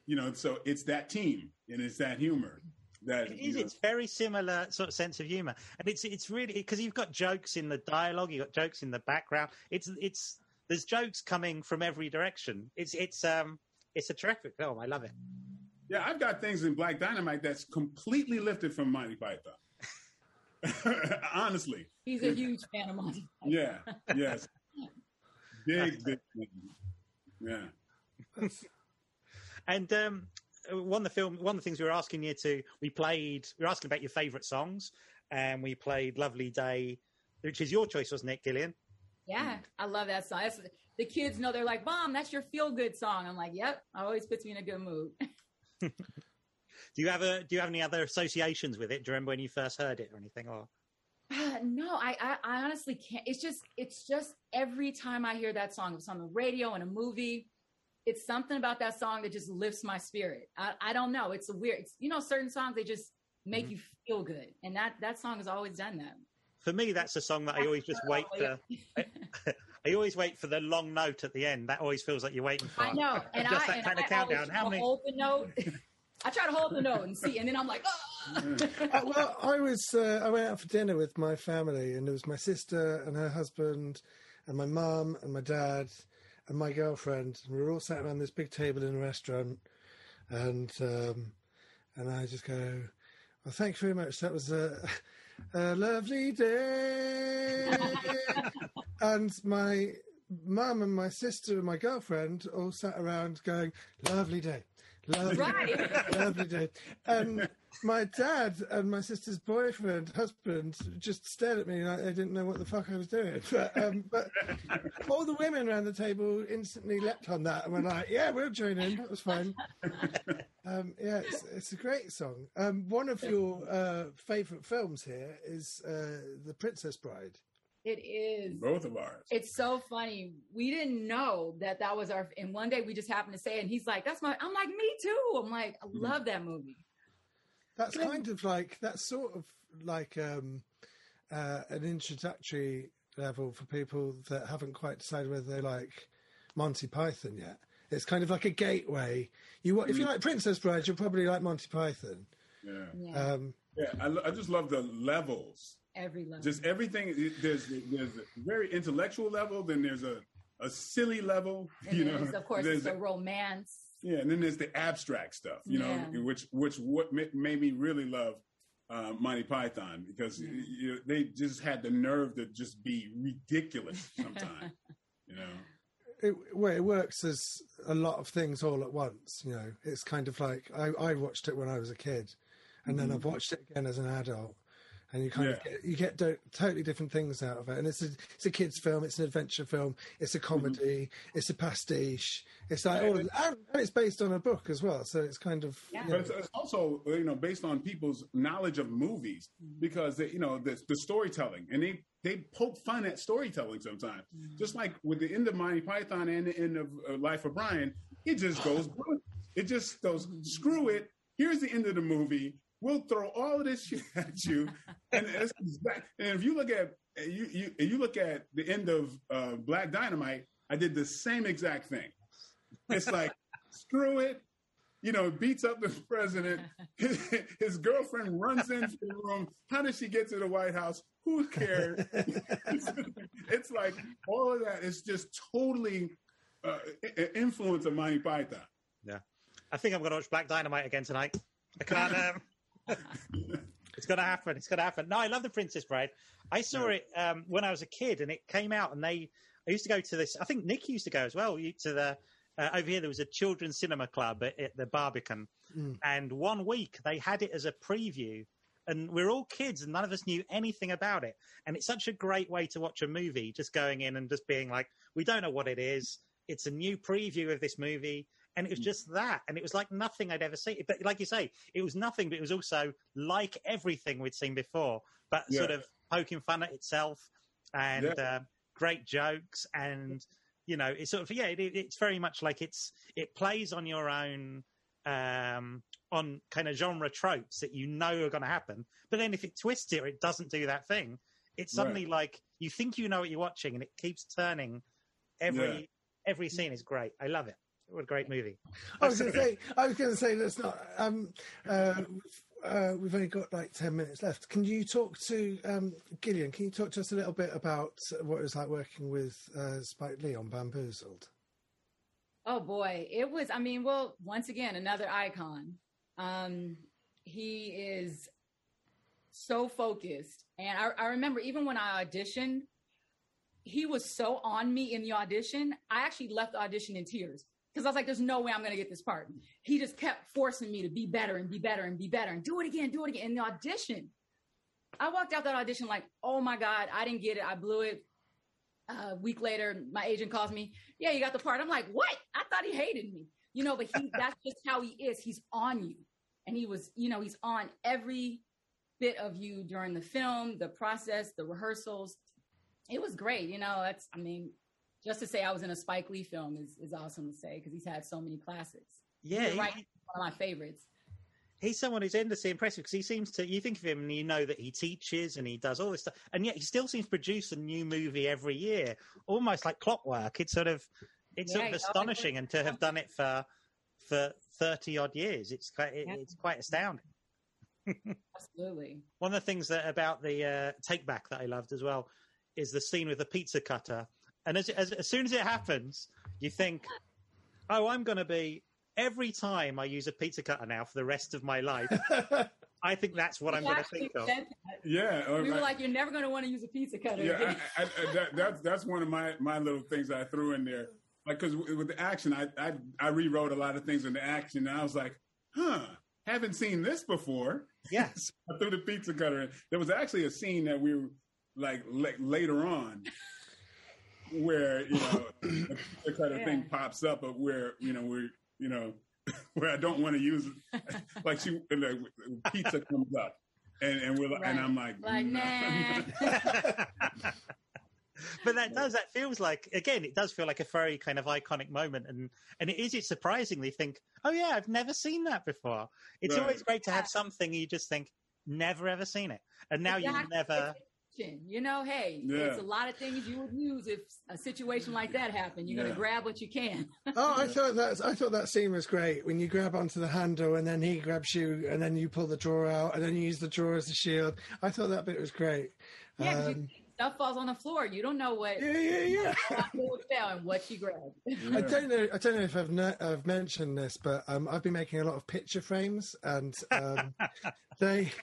you know so it's that team and it's that humor that It you know, It's very similar sort of sense of humor, and it's it's really because you've got jokes in the dialogue, you've got jokes in the background. It's it's there's jokes coming from every direction. It's it's um it's a terrific film. I love it. Yeah, I've got things in Black Dynamite that's completely lifted from Monty Python. Honestly, He's a huge fan of Monty. Python. yeah, yes, big, big. Yeah. And um, one of the film, one of the things we were asking you to, we played, we were asking about your favourite songs, and we played "Lovely Day," which is your choice, wasn't it, Gillian? Yeah, I love that song. That's, the kids know they're like, "Mom, that's your feel good song." I'm like, "Yep." Always puts me in a good mood. Do you have a, Do you have any other associations with it? Do you remember when you first heard it or anything? Or Uh, no, I, I I honestly can't. It's just it's just every time I hear that song, it's on the radio in a movie, it's something about that song that just lifts my spirit. I, I don't know. It's a weird. It's you know certain songs they just make Mhm. you feel good, and that that song has always done that. for me, that's a song that I always just wait for. I always wait for the long note at the end. That always feels like you're waiting for. I know, and Just I that and kind of countdown. How many? hold the note. I try to hold the note and see, and then I'm like, oh. Uh, well, I was uh, I went out for dinner with my family, and it was my sister and her husband, and my mum and my dad, and my girlfriend, and we were all sat around this big table in a restaurant, and um, and I just go, well, thanks very much. That was a, a lovely day, and my mum and my sister and my girlfriend all sat around going, lovely day. Lovely, Right. lovely day. And my dad and my sister's boyfriend, husband, just stared at me like they didn't know what the fuck I was doing. But, um, but all the women around the table instantly leapt on that and were like, "Yeah, we'll join in. That was fine." Um, yeah, it's, it's a great song. Um, one of your uh, favourite films here is uh, The Princess Bride. it is. Both of ours. It's so funny. We didn't know that that was our. And one day we just happened to say, it, and he's like, "That's my." I'm like, "Me too." I'm like, "I love that movie." That's kind of like that's sort of like um, uh, an introductory level for people that haven't quite decided whether they like Monty Python yet. It's kind of like a gateway. You if you like Princess Bride, you'll probably like Monty Python. Yeah. Yeah, Um, Yeah. I, I just love the levels. every level. Just everything. There's there's a very intellectual level. Then there's a a silly level. and you then know. there's, of course, There's a- romance. Yeah, and then there's the abstract stuff, you know, Yeah. which which what made me really love uh, Monty Python because Yeah. you, they just had the nerve to just be ridiculous sometimes, you know. it, well, it works as a lot of things all at once. You know, it's kind of like I, I watched it when I was a kid, and then I've watched it again as an adult, and you kind of get, you get do- totally different things out of it. And it's a it's a kids film, it's an adventure film, it's a mm-hmm. comedy, it's a pastiche. It's like all, of, and and it's based on a book as well, so it's kind of Yeah. you But it's, it's also you know based on people's knowledge of movies mm-hmm. because they, you know the, the storytelling and they they poke fun at storytelling sometimes. Mm-hmm. Just like with the end of Monty Python and the end of uh, Life of Brian, it just goes it just goes screw it. Here's the end of the movie. We'll throw all of this shit at you, and, exact- and if you look at you you you look at the end of uh, Black Dynamite, I did the same exact thing. It's like screw it, you know, beats up the president. His, girlfriend runs into the room. How does she get to the White House? Who cares? it's like all of that is just totally uh, influence of Monty Python. Yeah, I think I'm going to watch Black Dynamite again tonight. I can't. Um, it's going to happen. It's going to happen. No, I love the Princess Bride. I saw it um, when I was a kid, and it came out, and they. I used to go to this. I think Nick used to go as well. To the uh, over here, there was a children's cinema club at, at the Barbican, Mm. and one week they had it as a preview. And we're all kids, and none of us knew anything about it. And it's such a great way to watch a movie, just going in and just being like, "We don't know what it is. It's a new preview of this movie." And it was just that and it was like nothing i'd ever seen. But like you say it was nothing but it was also like everything we'd seen before but Yeah. sort of poking fun at itself and uh, great jokes and you know it's sort of yeah it, it's very much like it's it plays on your own um on kind of genre tropes that you know are going to happen. But then if it twists it or it doesn't do that thing it's suddenly like you think you know what you're watching and it keeps turning every Yeah. every scene is great. I love it what a great movie I was going to say, I was going to say, let's not. Um, uh, uh, we've only got like ten minutes left. Can you talk to um, Gillian? Can you talk to us a little bit about what it was like working with uh, Spike Lee on Bamboozled? Oh boy, it was. I mean, well, once again, another icon. Um, he is so focused, and I, I remember even when I auditioned, he was so on me in the audition. I actually left the audition in tears because I was like, "There's no way I'm going to get this part." He just kept forcing me to be better and be better and be better and do it again, do it again. In the audition, I walked out that audition like, "Oh my god, I didn't get it. I blew it." Uh, a week later, my agent calls me. Yeah, you got the part. I'm like, "What? I thought he hated me." You know, but he that's just how he is. He's on you. And he was, you know, he's on every bit of you during the film, the process, the rehearsals. It was great. You know, that's I mean, just to say I was in a Spike Lee film is, is awesome to say because he's had so many classics. Yeah, You're he- right. One of my favorites. he's someone who's endlessly impressive because he seems to you think of him and you know that he teaches and he does all this stuff and yet he still seems to produce a new movie every year almost like clockwork it's sort of it's Yeah, sort of astonishing and to have done it for for 30 odd years it's quite it, Yeah. it's quite astounding Absolutely. one of the things that about the uh, take back that i loved as well is the scene with the pizza cutter and as, as, as soon as it happens you think oh i'm going to be every time i use a pizza cutter now for the rest of my life I think that's what I'm going to think of. that. Yeah, or We were like- like, you're never going to want to use a pizza cutter. yeah, again. I, I, I, that, that's that's one of my my little things I threw in there. Like, because with the action, I, I I rewrote a lot of things in the action, and I was like, huh, haven't seen this before. Yes. I threw the pizza cutter in. There was actually a scene that we were like la- later on where you know the kind of Yeah. thing pops up, but where you know we're you know where I don't want to use it. like she like, pizza comes up. And and we're like, and I'm like, Like, nah. nah. but that does that feels like again it does feel like a very kind of iconic moment and and it is it surprisingly think oh yeah i've never seen that before it's Right. always great to have something you just think never ever seen it and now you Exactly. Never You know, hey, Yeah. it's a lot of things you would use if a situation like that happened. You're Yeah. going to grab what you can. Oh, I thought that I thought that scene was great when you grab onto the handle and then he grabs you and then you pull the drawer out and then you use the drawer as a shield. I thought that bit was great. Yeah, 'cause you- Um, stuff falls on the floor. You don't know what yeah, yeah, yeah. what fell and what you grabbed. I don't know. I don't know if I've no, I've mentioned this, but um, I've been making a lot of picture frames, and um, they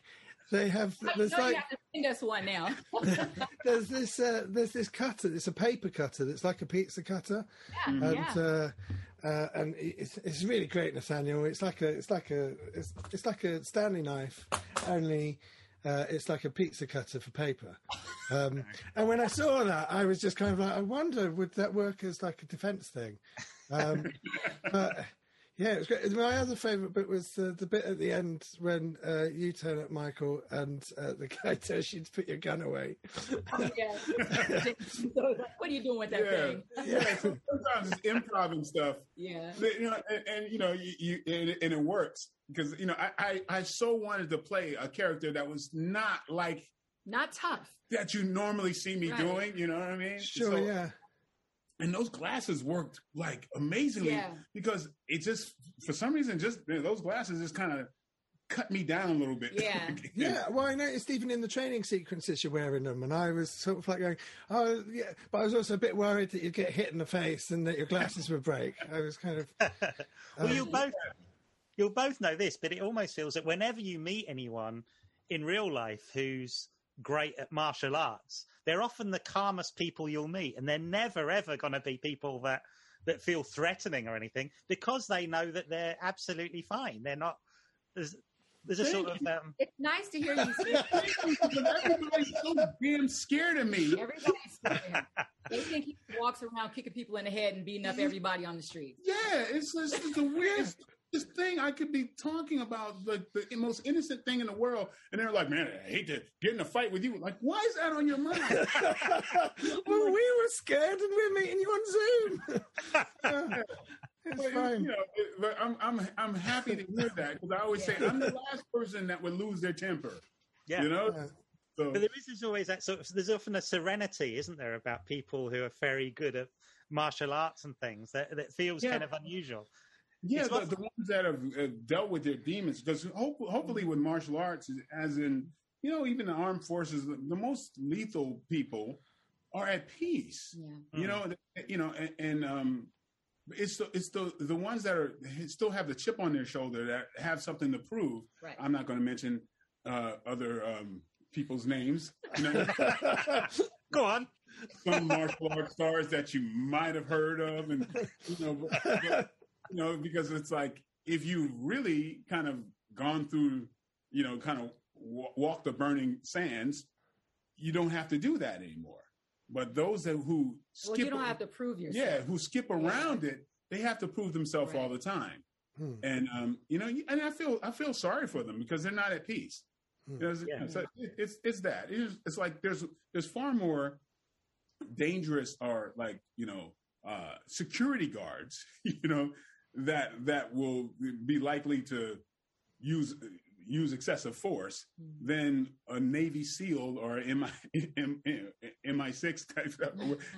they have there's you like have to send us one now. there's this uh, there's this cutter. It's a paper cutter that's like a pizza cutter, yeah, and yeah. uh, uh, and it's it's really great, Nathaniel. It's like a it's like a it's, it's like a Stanley knife, only. Uh, it's like a pizza cutter for paper, um, and when I saw that, I was just kind of like, I wonder would that work as like a defense thing? Um, but yeah, it was great. My other favourite bit was uh, the bit at the end when uh, you turn up, Michael, and uh, the guy tells you to put your gun away. yeah. What are you doing with that Yeah. thing? yeah, so sometimes it's improv and stuff. Yeah. But, you know, and, and you know, you, you and, it- and it works because you know, I, I I so wanted to play a character that was not like Not tough. that you normally see me Right. doing. You know what I mean? Sure, So- yeah. And those glasses worked like amazingly Yeah. because it just for some reason just you know, those glasses just kind of cut me down a little bit. Yeah. Yeah, well, I noticed even in the training sequences you're wearing them, and I was sort of like going, "Oh, yeah," but I was also a bit worried that you'd get hit in the face and that your glasses would break. I was kind of, well Um, you'll both you'll both know this but it almost feels that whenever you meet anyone in real life who's great at martial arts they're often the calmest people you'll meet and they're never ever going to be people that that feel threatening or anything because they know that they're absolutely fine they're not there's there's a sort of um, It's nice to hear you say Everybody's so damn scared of me. everybody's scared. They think he walks around kicking people in the head and beating up everybody on the street. Yeah, it's just it's the weirdest this thing. I could be talking about the, the most innocent thing in the world, and they're like, "Man, I hate to get in a fight with you." Like, why is that on your mind? well, we were scared and we're meeting you on Zoom. Yeah, it's But, fine. you know, it- but I'm I'm I'm happy to hear that because I always say I'm the last person that would lose their temper. yeah You know, Yeah. so But there is there's always that sort of there's often a serenity, isn't there, about people who are very good at martial arts and things that that feels Yeah. kind of unusual. Yeah, the, the ones that have uh, dealt with their demons because hope, hopefully with martial arts, as in you know, even the armed forces, the, the most lethal people are at peace. Yeah. you know you know and, and um it's the it's the the ones that are still have the chip on their shoulder that have something to prove Right. i'm not going to mention uh other um people's names you know Go on. some martial arts stars that you might have heard of, and you know, but, but, you know, because it's like if you've really kind of gone through, you know, kind of w- walk the burning sands, you don't have to do that anymore. But those that who Well, skip, you don't have to prove yourself. yeah, who skip around it, they have to prove themselves all the time. Hmm. And um, you know, and I feel I feel sorry for them because they're not at peace. Hmm. You know, it's, Yeah. it's, it's it's that it's, it's like there's there's far more dangerous or like you know uh, security guards, you know, that that will be likely to use use excessive force Mm-hmm. than a Navy SEAL or MI MI six type stuff,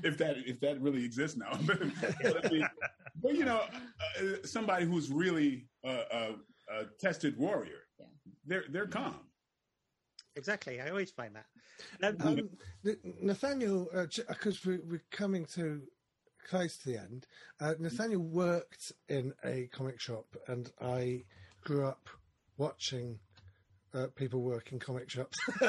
if that if that really exists now. but, I mean, but, you know, uh, somebody who's really a, a, a tested warrior, Yeah. they're they're calm. Exactly. I always find that. Um, Um, Nathaniel, because we, we're coming to close to the end, uh, Nathaniel worked in a comic shop, and I grew up watching uh, people work in comic shops.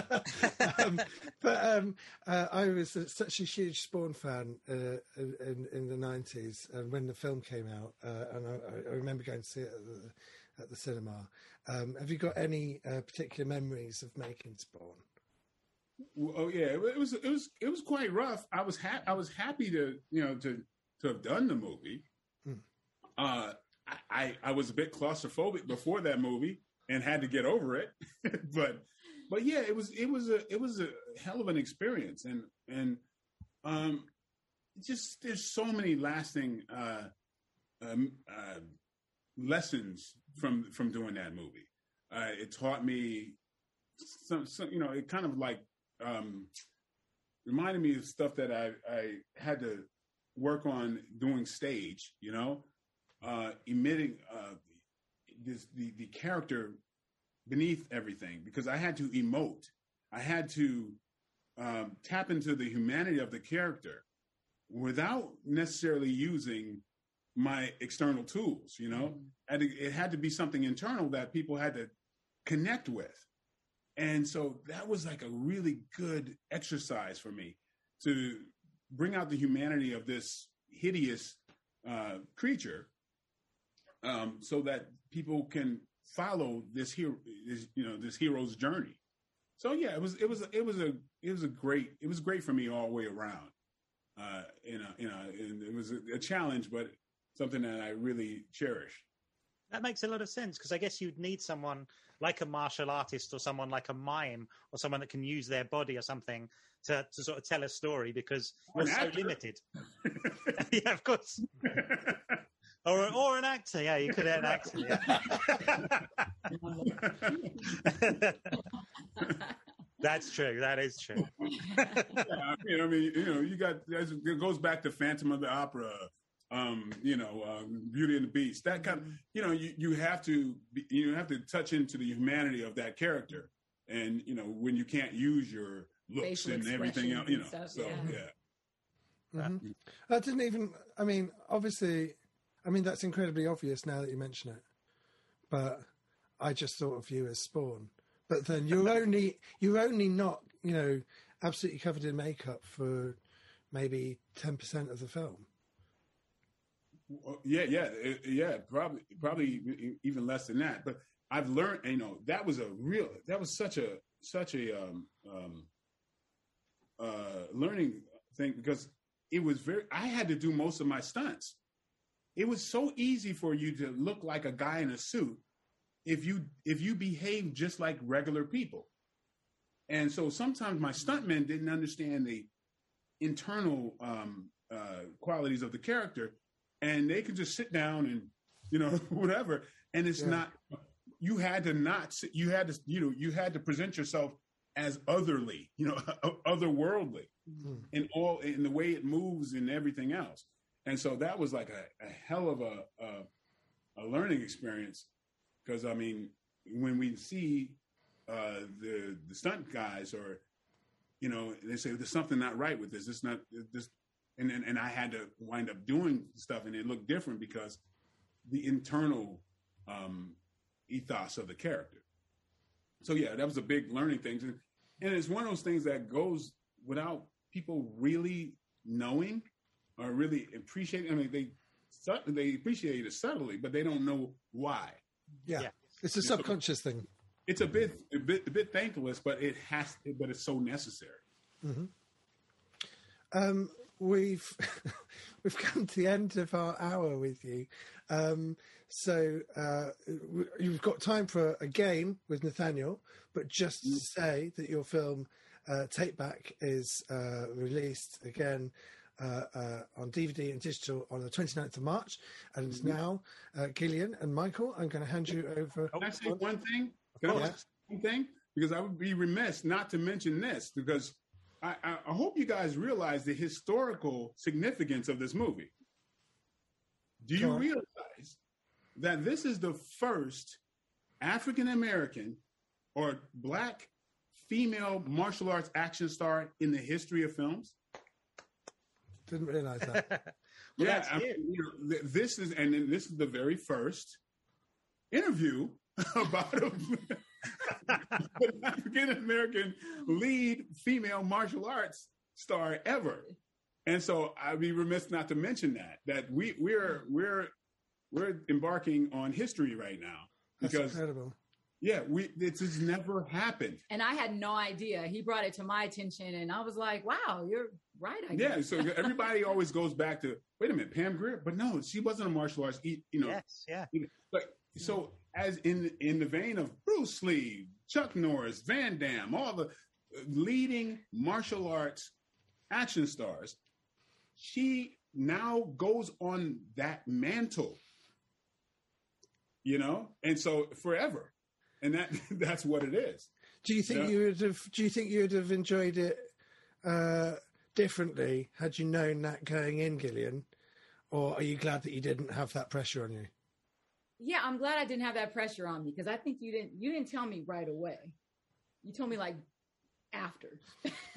um, but um, uh, I was uh, such a huge Spawn fan uh, in, in the 90s, and when the film came out, uh, and I, I remember going to see it at the, at the cinema. Um, have you got any uh, particular memories of making Spawn? Oh yeah, it was it was it was quite rough. I was ha- I was happy to you know to to have done the movie. Hmm. Uh, I, I I was a bit claustrophobic before that movie and had to get over it, but but yeah, it was it was a it was a hell of an experience and and um just there's so many lasting uh, um, uh lessons from from doing that movie. Uh, it taught me some, some you know it kind of like um, reminded me of stuff that I, I had to work on doing stage, you know, uh, emitting uh, this, the, the character beneath everything because I had to emote. I had to um, tap into the humanity of the character without necessarily using my external tools, you know, and it, it had to be something internal that people had to connect with. And so that was like a really good exercise for me to bring out the humanity of this hideous uh, creature, um, so that people can follow this hero, this, you know, this hero's journey. So yeah, it was it was it was a it was a great it was great for me all the way around. Uh, you know, you know, and it was a, a challenge, but something that I really cherish. That makes a lot of sense because I guess you'd need someone like a martial artist or someone like a mime or someone that can use their body or something to, to sort of tell a story because you're so limited. yeah, of course. Or, or an actor. Yeah, you could have an actor. Yeah. That's true. That is true. yeah, I mean, you know, you got it goes back to Phantom of the Opera, um, you know, um, Beauty and the Beast. That kind of, you know, you, you have to be, you have to touch into the humanity of that character, and you know, when you can't use your looks Facial and everything else, you know, stuff, so yeah. yeah. Mhm. I didn't even. I mean, obviously, I mean that's incredibly obvious now that you mention it. But I just thought of you as Spawn. But then you're only you're only not you know absolutely covered in makeup for maybe ten percent of the film. Yeah, yeah, yeah, probably, probably even less than that. But I've learned, you know, that was a real, that was such a, such a um, um, uh, learning thing because it was very. I had to do most of my stunts. It was so easy for you to look like a guy in a suit if you if you behave just like regular people. And so sometimes my stuntmen didn't understand the internal um, uh, qualities of the character, and they could just sit down and you know whatever. And it's Yeah. not you had to not sit, you had to you know you had to present yourself as otherly, you know, otherworldly Mm. in all in the way it moves and everything else. And so that was like a, a hell of a, a a learning experience because I mean when we see uh, the the stunt guys or you know they say there's something not right with this. It's not this, and and, and I had to wind up doing stuff and it looked different because the internal um, ethos of the character. So yeah, that was a big learning thing, and, and it's one of those things that goes without people really knowing or really appreciating. I mean, they sub- they appreciate it subtly, but they don't know why. Yeah. Yeah. It's a subconscious thing. It's a bit a bit a bit thankless, but it has but it's so necessary. Um, we've we've come to the end of our hour with you. Um, so uh, you've got time for a game with Nathaniel, but just to say that your film uh, Take Back is uh, released again. Uh, uh, on DVD and digital on the 29th of March. And now, uh, Gillian and Michael, I'm going to hand you over. Can I say one thing? Can I course. say one thing? Because I would be remiss not to mention this because I, I, I hope you guys realize the historical significance of this movie. Do you realize that this is the first African American or black female martial arts action star in the history of films? Didn't realize that. Well, yeah, that's I mean, you know, this is and then this is the very first interview about a, an African American lead female martial arts star ever. And so I'd be remiss not to mention that that we we're we're we're embarking on history right now That's because incredible. yeah, we this has never happened. And I had no idea. He brought it to my attention, and I was like, "Wow, you're right." I Yeah, guess. so everybody always goes back to wait a minute, Pam Grier, but no, she wasn't a martial arts. You know, Yes, yeah. But so as in in the vein of Bruce Lee, Chuck Norris, Van Damme, all the leading martial arts action stars, she now goes on that mantle. You know, and so forever, and that that's what it is. Do you think Yeah. you would have? Do you think you would have enjoyed it uh, differently had you known that going in, Gillian? Or are you glad that you didn't have that pressure on you? Yeah, I'm glad I didn't have that pressure on me because I think you didn't. You didn't tell me right away. You told me like after,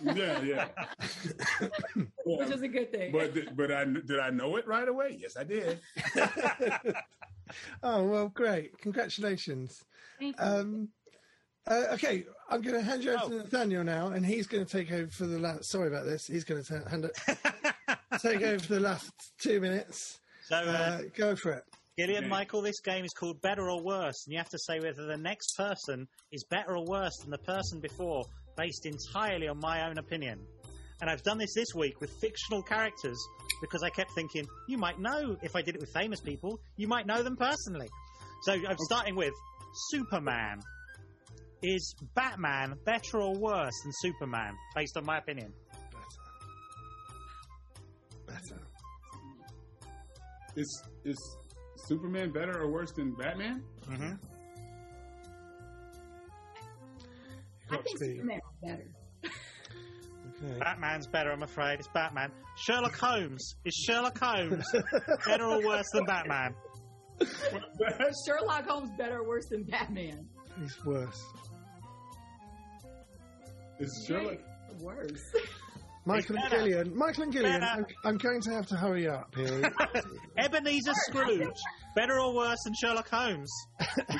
Yeah, yeah. which is a good thing. but did- but I did I know it right away? Yes, I did. oh well, great! Congratulations. Thank you. Um, uh, okay, I'm going to hand you over Oh. to Nathaniel now, and he's going to take over for the last. Sorry about this. He's going to hand it, take over for the last two minutes. So, uh, Uh, go for it. Gillian, Okay. Michael, this game is called Better or Worse, and you have to say whether the next person is better or worse than the person before, based entirely on my own opinion. And I've done this this week with fictional characters because I kept thinking, you might know if I did it with famous people, you might know them personally. So I'm starting with Superman. Is Batman better or worse than Superman, based on my opinion? Better. Better. Is is Superman better or worse than Batman? Mm-hmm. I think to be- Superman better. Okay. Batman's better, I'm afraid. It's Batman. Sherlock Holmes. Is Sherlock Holmes better or worse than Batman? Sherlock Holmes better or worse than Batman? He's worse. Is Sherlock? Worse. Michael and. Gillian. Michael and Gillian. I'm, I'm going to have to hurry up here. Ebenezer Scrooge. Better or worse than Sherlock Holmes?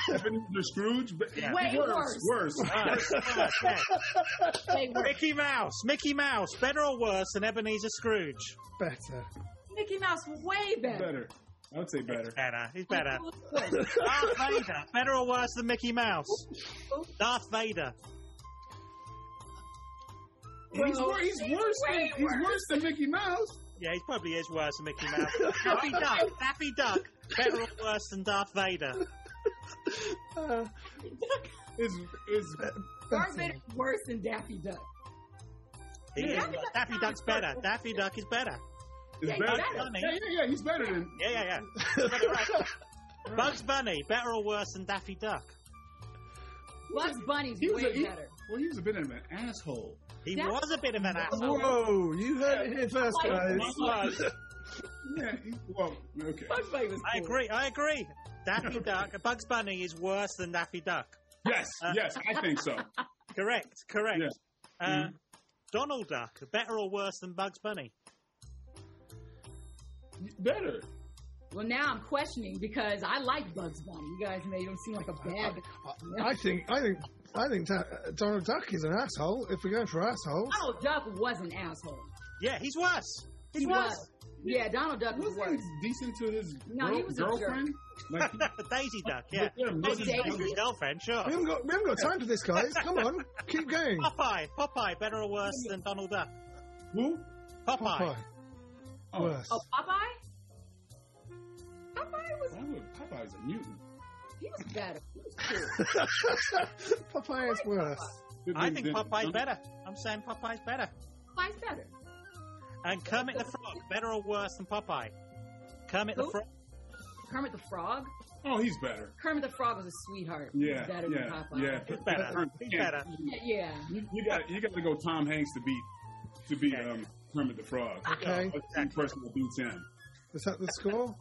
Ebenezer Scrooge? But Yeah. Way worse. Worse. Worse, worse, yeah. Worse. Mickey Mouse. Mickey Mouse. Better or worse than Ebenezer Scrooge? Better. Mickey Mouse way better. Better. I would say better. Better. He's better. Darth Vader. Better or worse than Mickey Mouse? Darth Vader. He's, wor- he's he's worse. Than, way he's worse. worse than Mickey Mouse. Yeah, he probably is worse than Mickey Mouse. Daffy Duck. Daffy Duck. Better or worse than Darth Vader? Uh, Is is Darth Vader worse than Daffy Duck. He Yeah, is. Daffy Duck Daffy Duck's better. purple. Daffy Duck is better. is Yeah, better? he's better. Yeah, yeah, yeah. He's better than. Yeah, yeah, yeah. Bugs Bunny, better or worse than Daffy Duck? Bugs Bunny's He way a, he, better. well, he was a bit of an asshole. He Daffy- was a bit of an asshole. whoa! You heard it here first, Like, guys. Yeah. He, well, okay. Bugs Bunny was I agree. I agree. Daffy Duck, Bugs Bunny is worse than Daffy Duck. Yes, yes, I think so. Correct. Correct. Yes. Uh, Mhm. Donald Duck, better or worse than Bugs Bunny? Better. Well, now I'm questioning because I like Bugs Bunny. You guys made him seem like a bad. I think I think I think Da- Donald Duck is an asshole. If we're going for assholes, Donald Duck was an asshole. Yeah, he's worse. He's He worse. was. Yeah, Donald Duck was Wasn't worse. decent to his No, girl- he was girlfriend? Like, Daisy Duck, yeah. Yeah, This is Daisy. Daisy. his girlfriend, sure. we haven't got we haven't got time for this, guys. Come on, keep going. Popeye, Popeye, better or worse than Donald Duck? who? Popeye. Popeye, Oh, worse. Oh, Popeye. Popeye was Why would Popeye's a mutant? He was better. He was cool. Popeye is worse. I think Then- Popeye's better. I'm saying Popeye's better. Popeye's better. And Kermit the Frog, better or worse than Popeye? Kermit the Frog. Kermit the Frog. Oh, he's better. Kermit the Frog was a sweetheart. He was Yeah, better yeah, than Popeye. yeah. He's better. He's better. Yeah. You, you got you got to go Tom Hanks to beat to beat Okay. um, Kermit the Frog. Okay. That's the only person that beats him. Is that the score?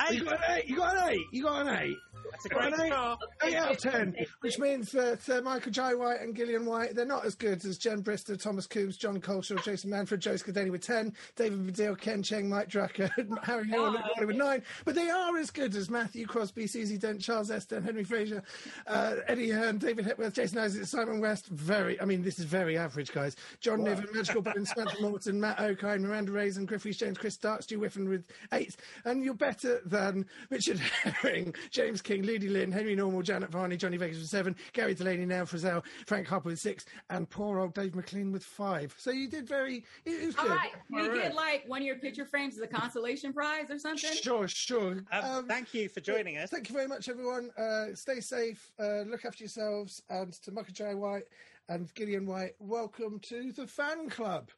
Hey, You got an eight. You got an eight. You got an eight. that's a great Right. score. Eight out of ten, which means that uh, Michael Jai White and Gillian White, they're not as good as Jen Brister, Thomas Coombs, Jon Culshaw, Jason Manford, Joe Scadini with 10, David Baddiel, Ken Cheng, Mike Drucker, Harry Hill, Luke Riley with 9. But they are as good as Matthew Crosby, Susie Dent, Charles Esten, Henry Fraser, uh, Eddie Hearn, David Hepworth, Jason Isaac, Simon West. Very, I mean, this is very average, guys. John Niven, Magical Bones, Samantha Morton, Matt Okine, Miranda Raison, Griff Rhys James, Chris Stark, Stu Whiffen with 8. And you're better than Richard Herring, James King, Ludi Lin, Henry Normal, Janet Varney, Johnny Vegas with seven, Gary Delaney, Now Frizzell, Frank Harper with six, and poor old Dave McLean with five. So you did very, it, it was All good. right. We All right. get like one of your picture frames as a consolation prize or something. Sure, sure. Um, Um, thank you for joining us. Thank you very much, everyone. Uh, stay safe, uh, look after yourselves, and to Michael Jai White and Gillian White, welcome to the fan club.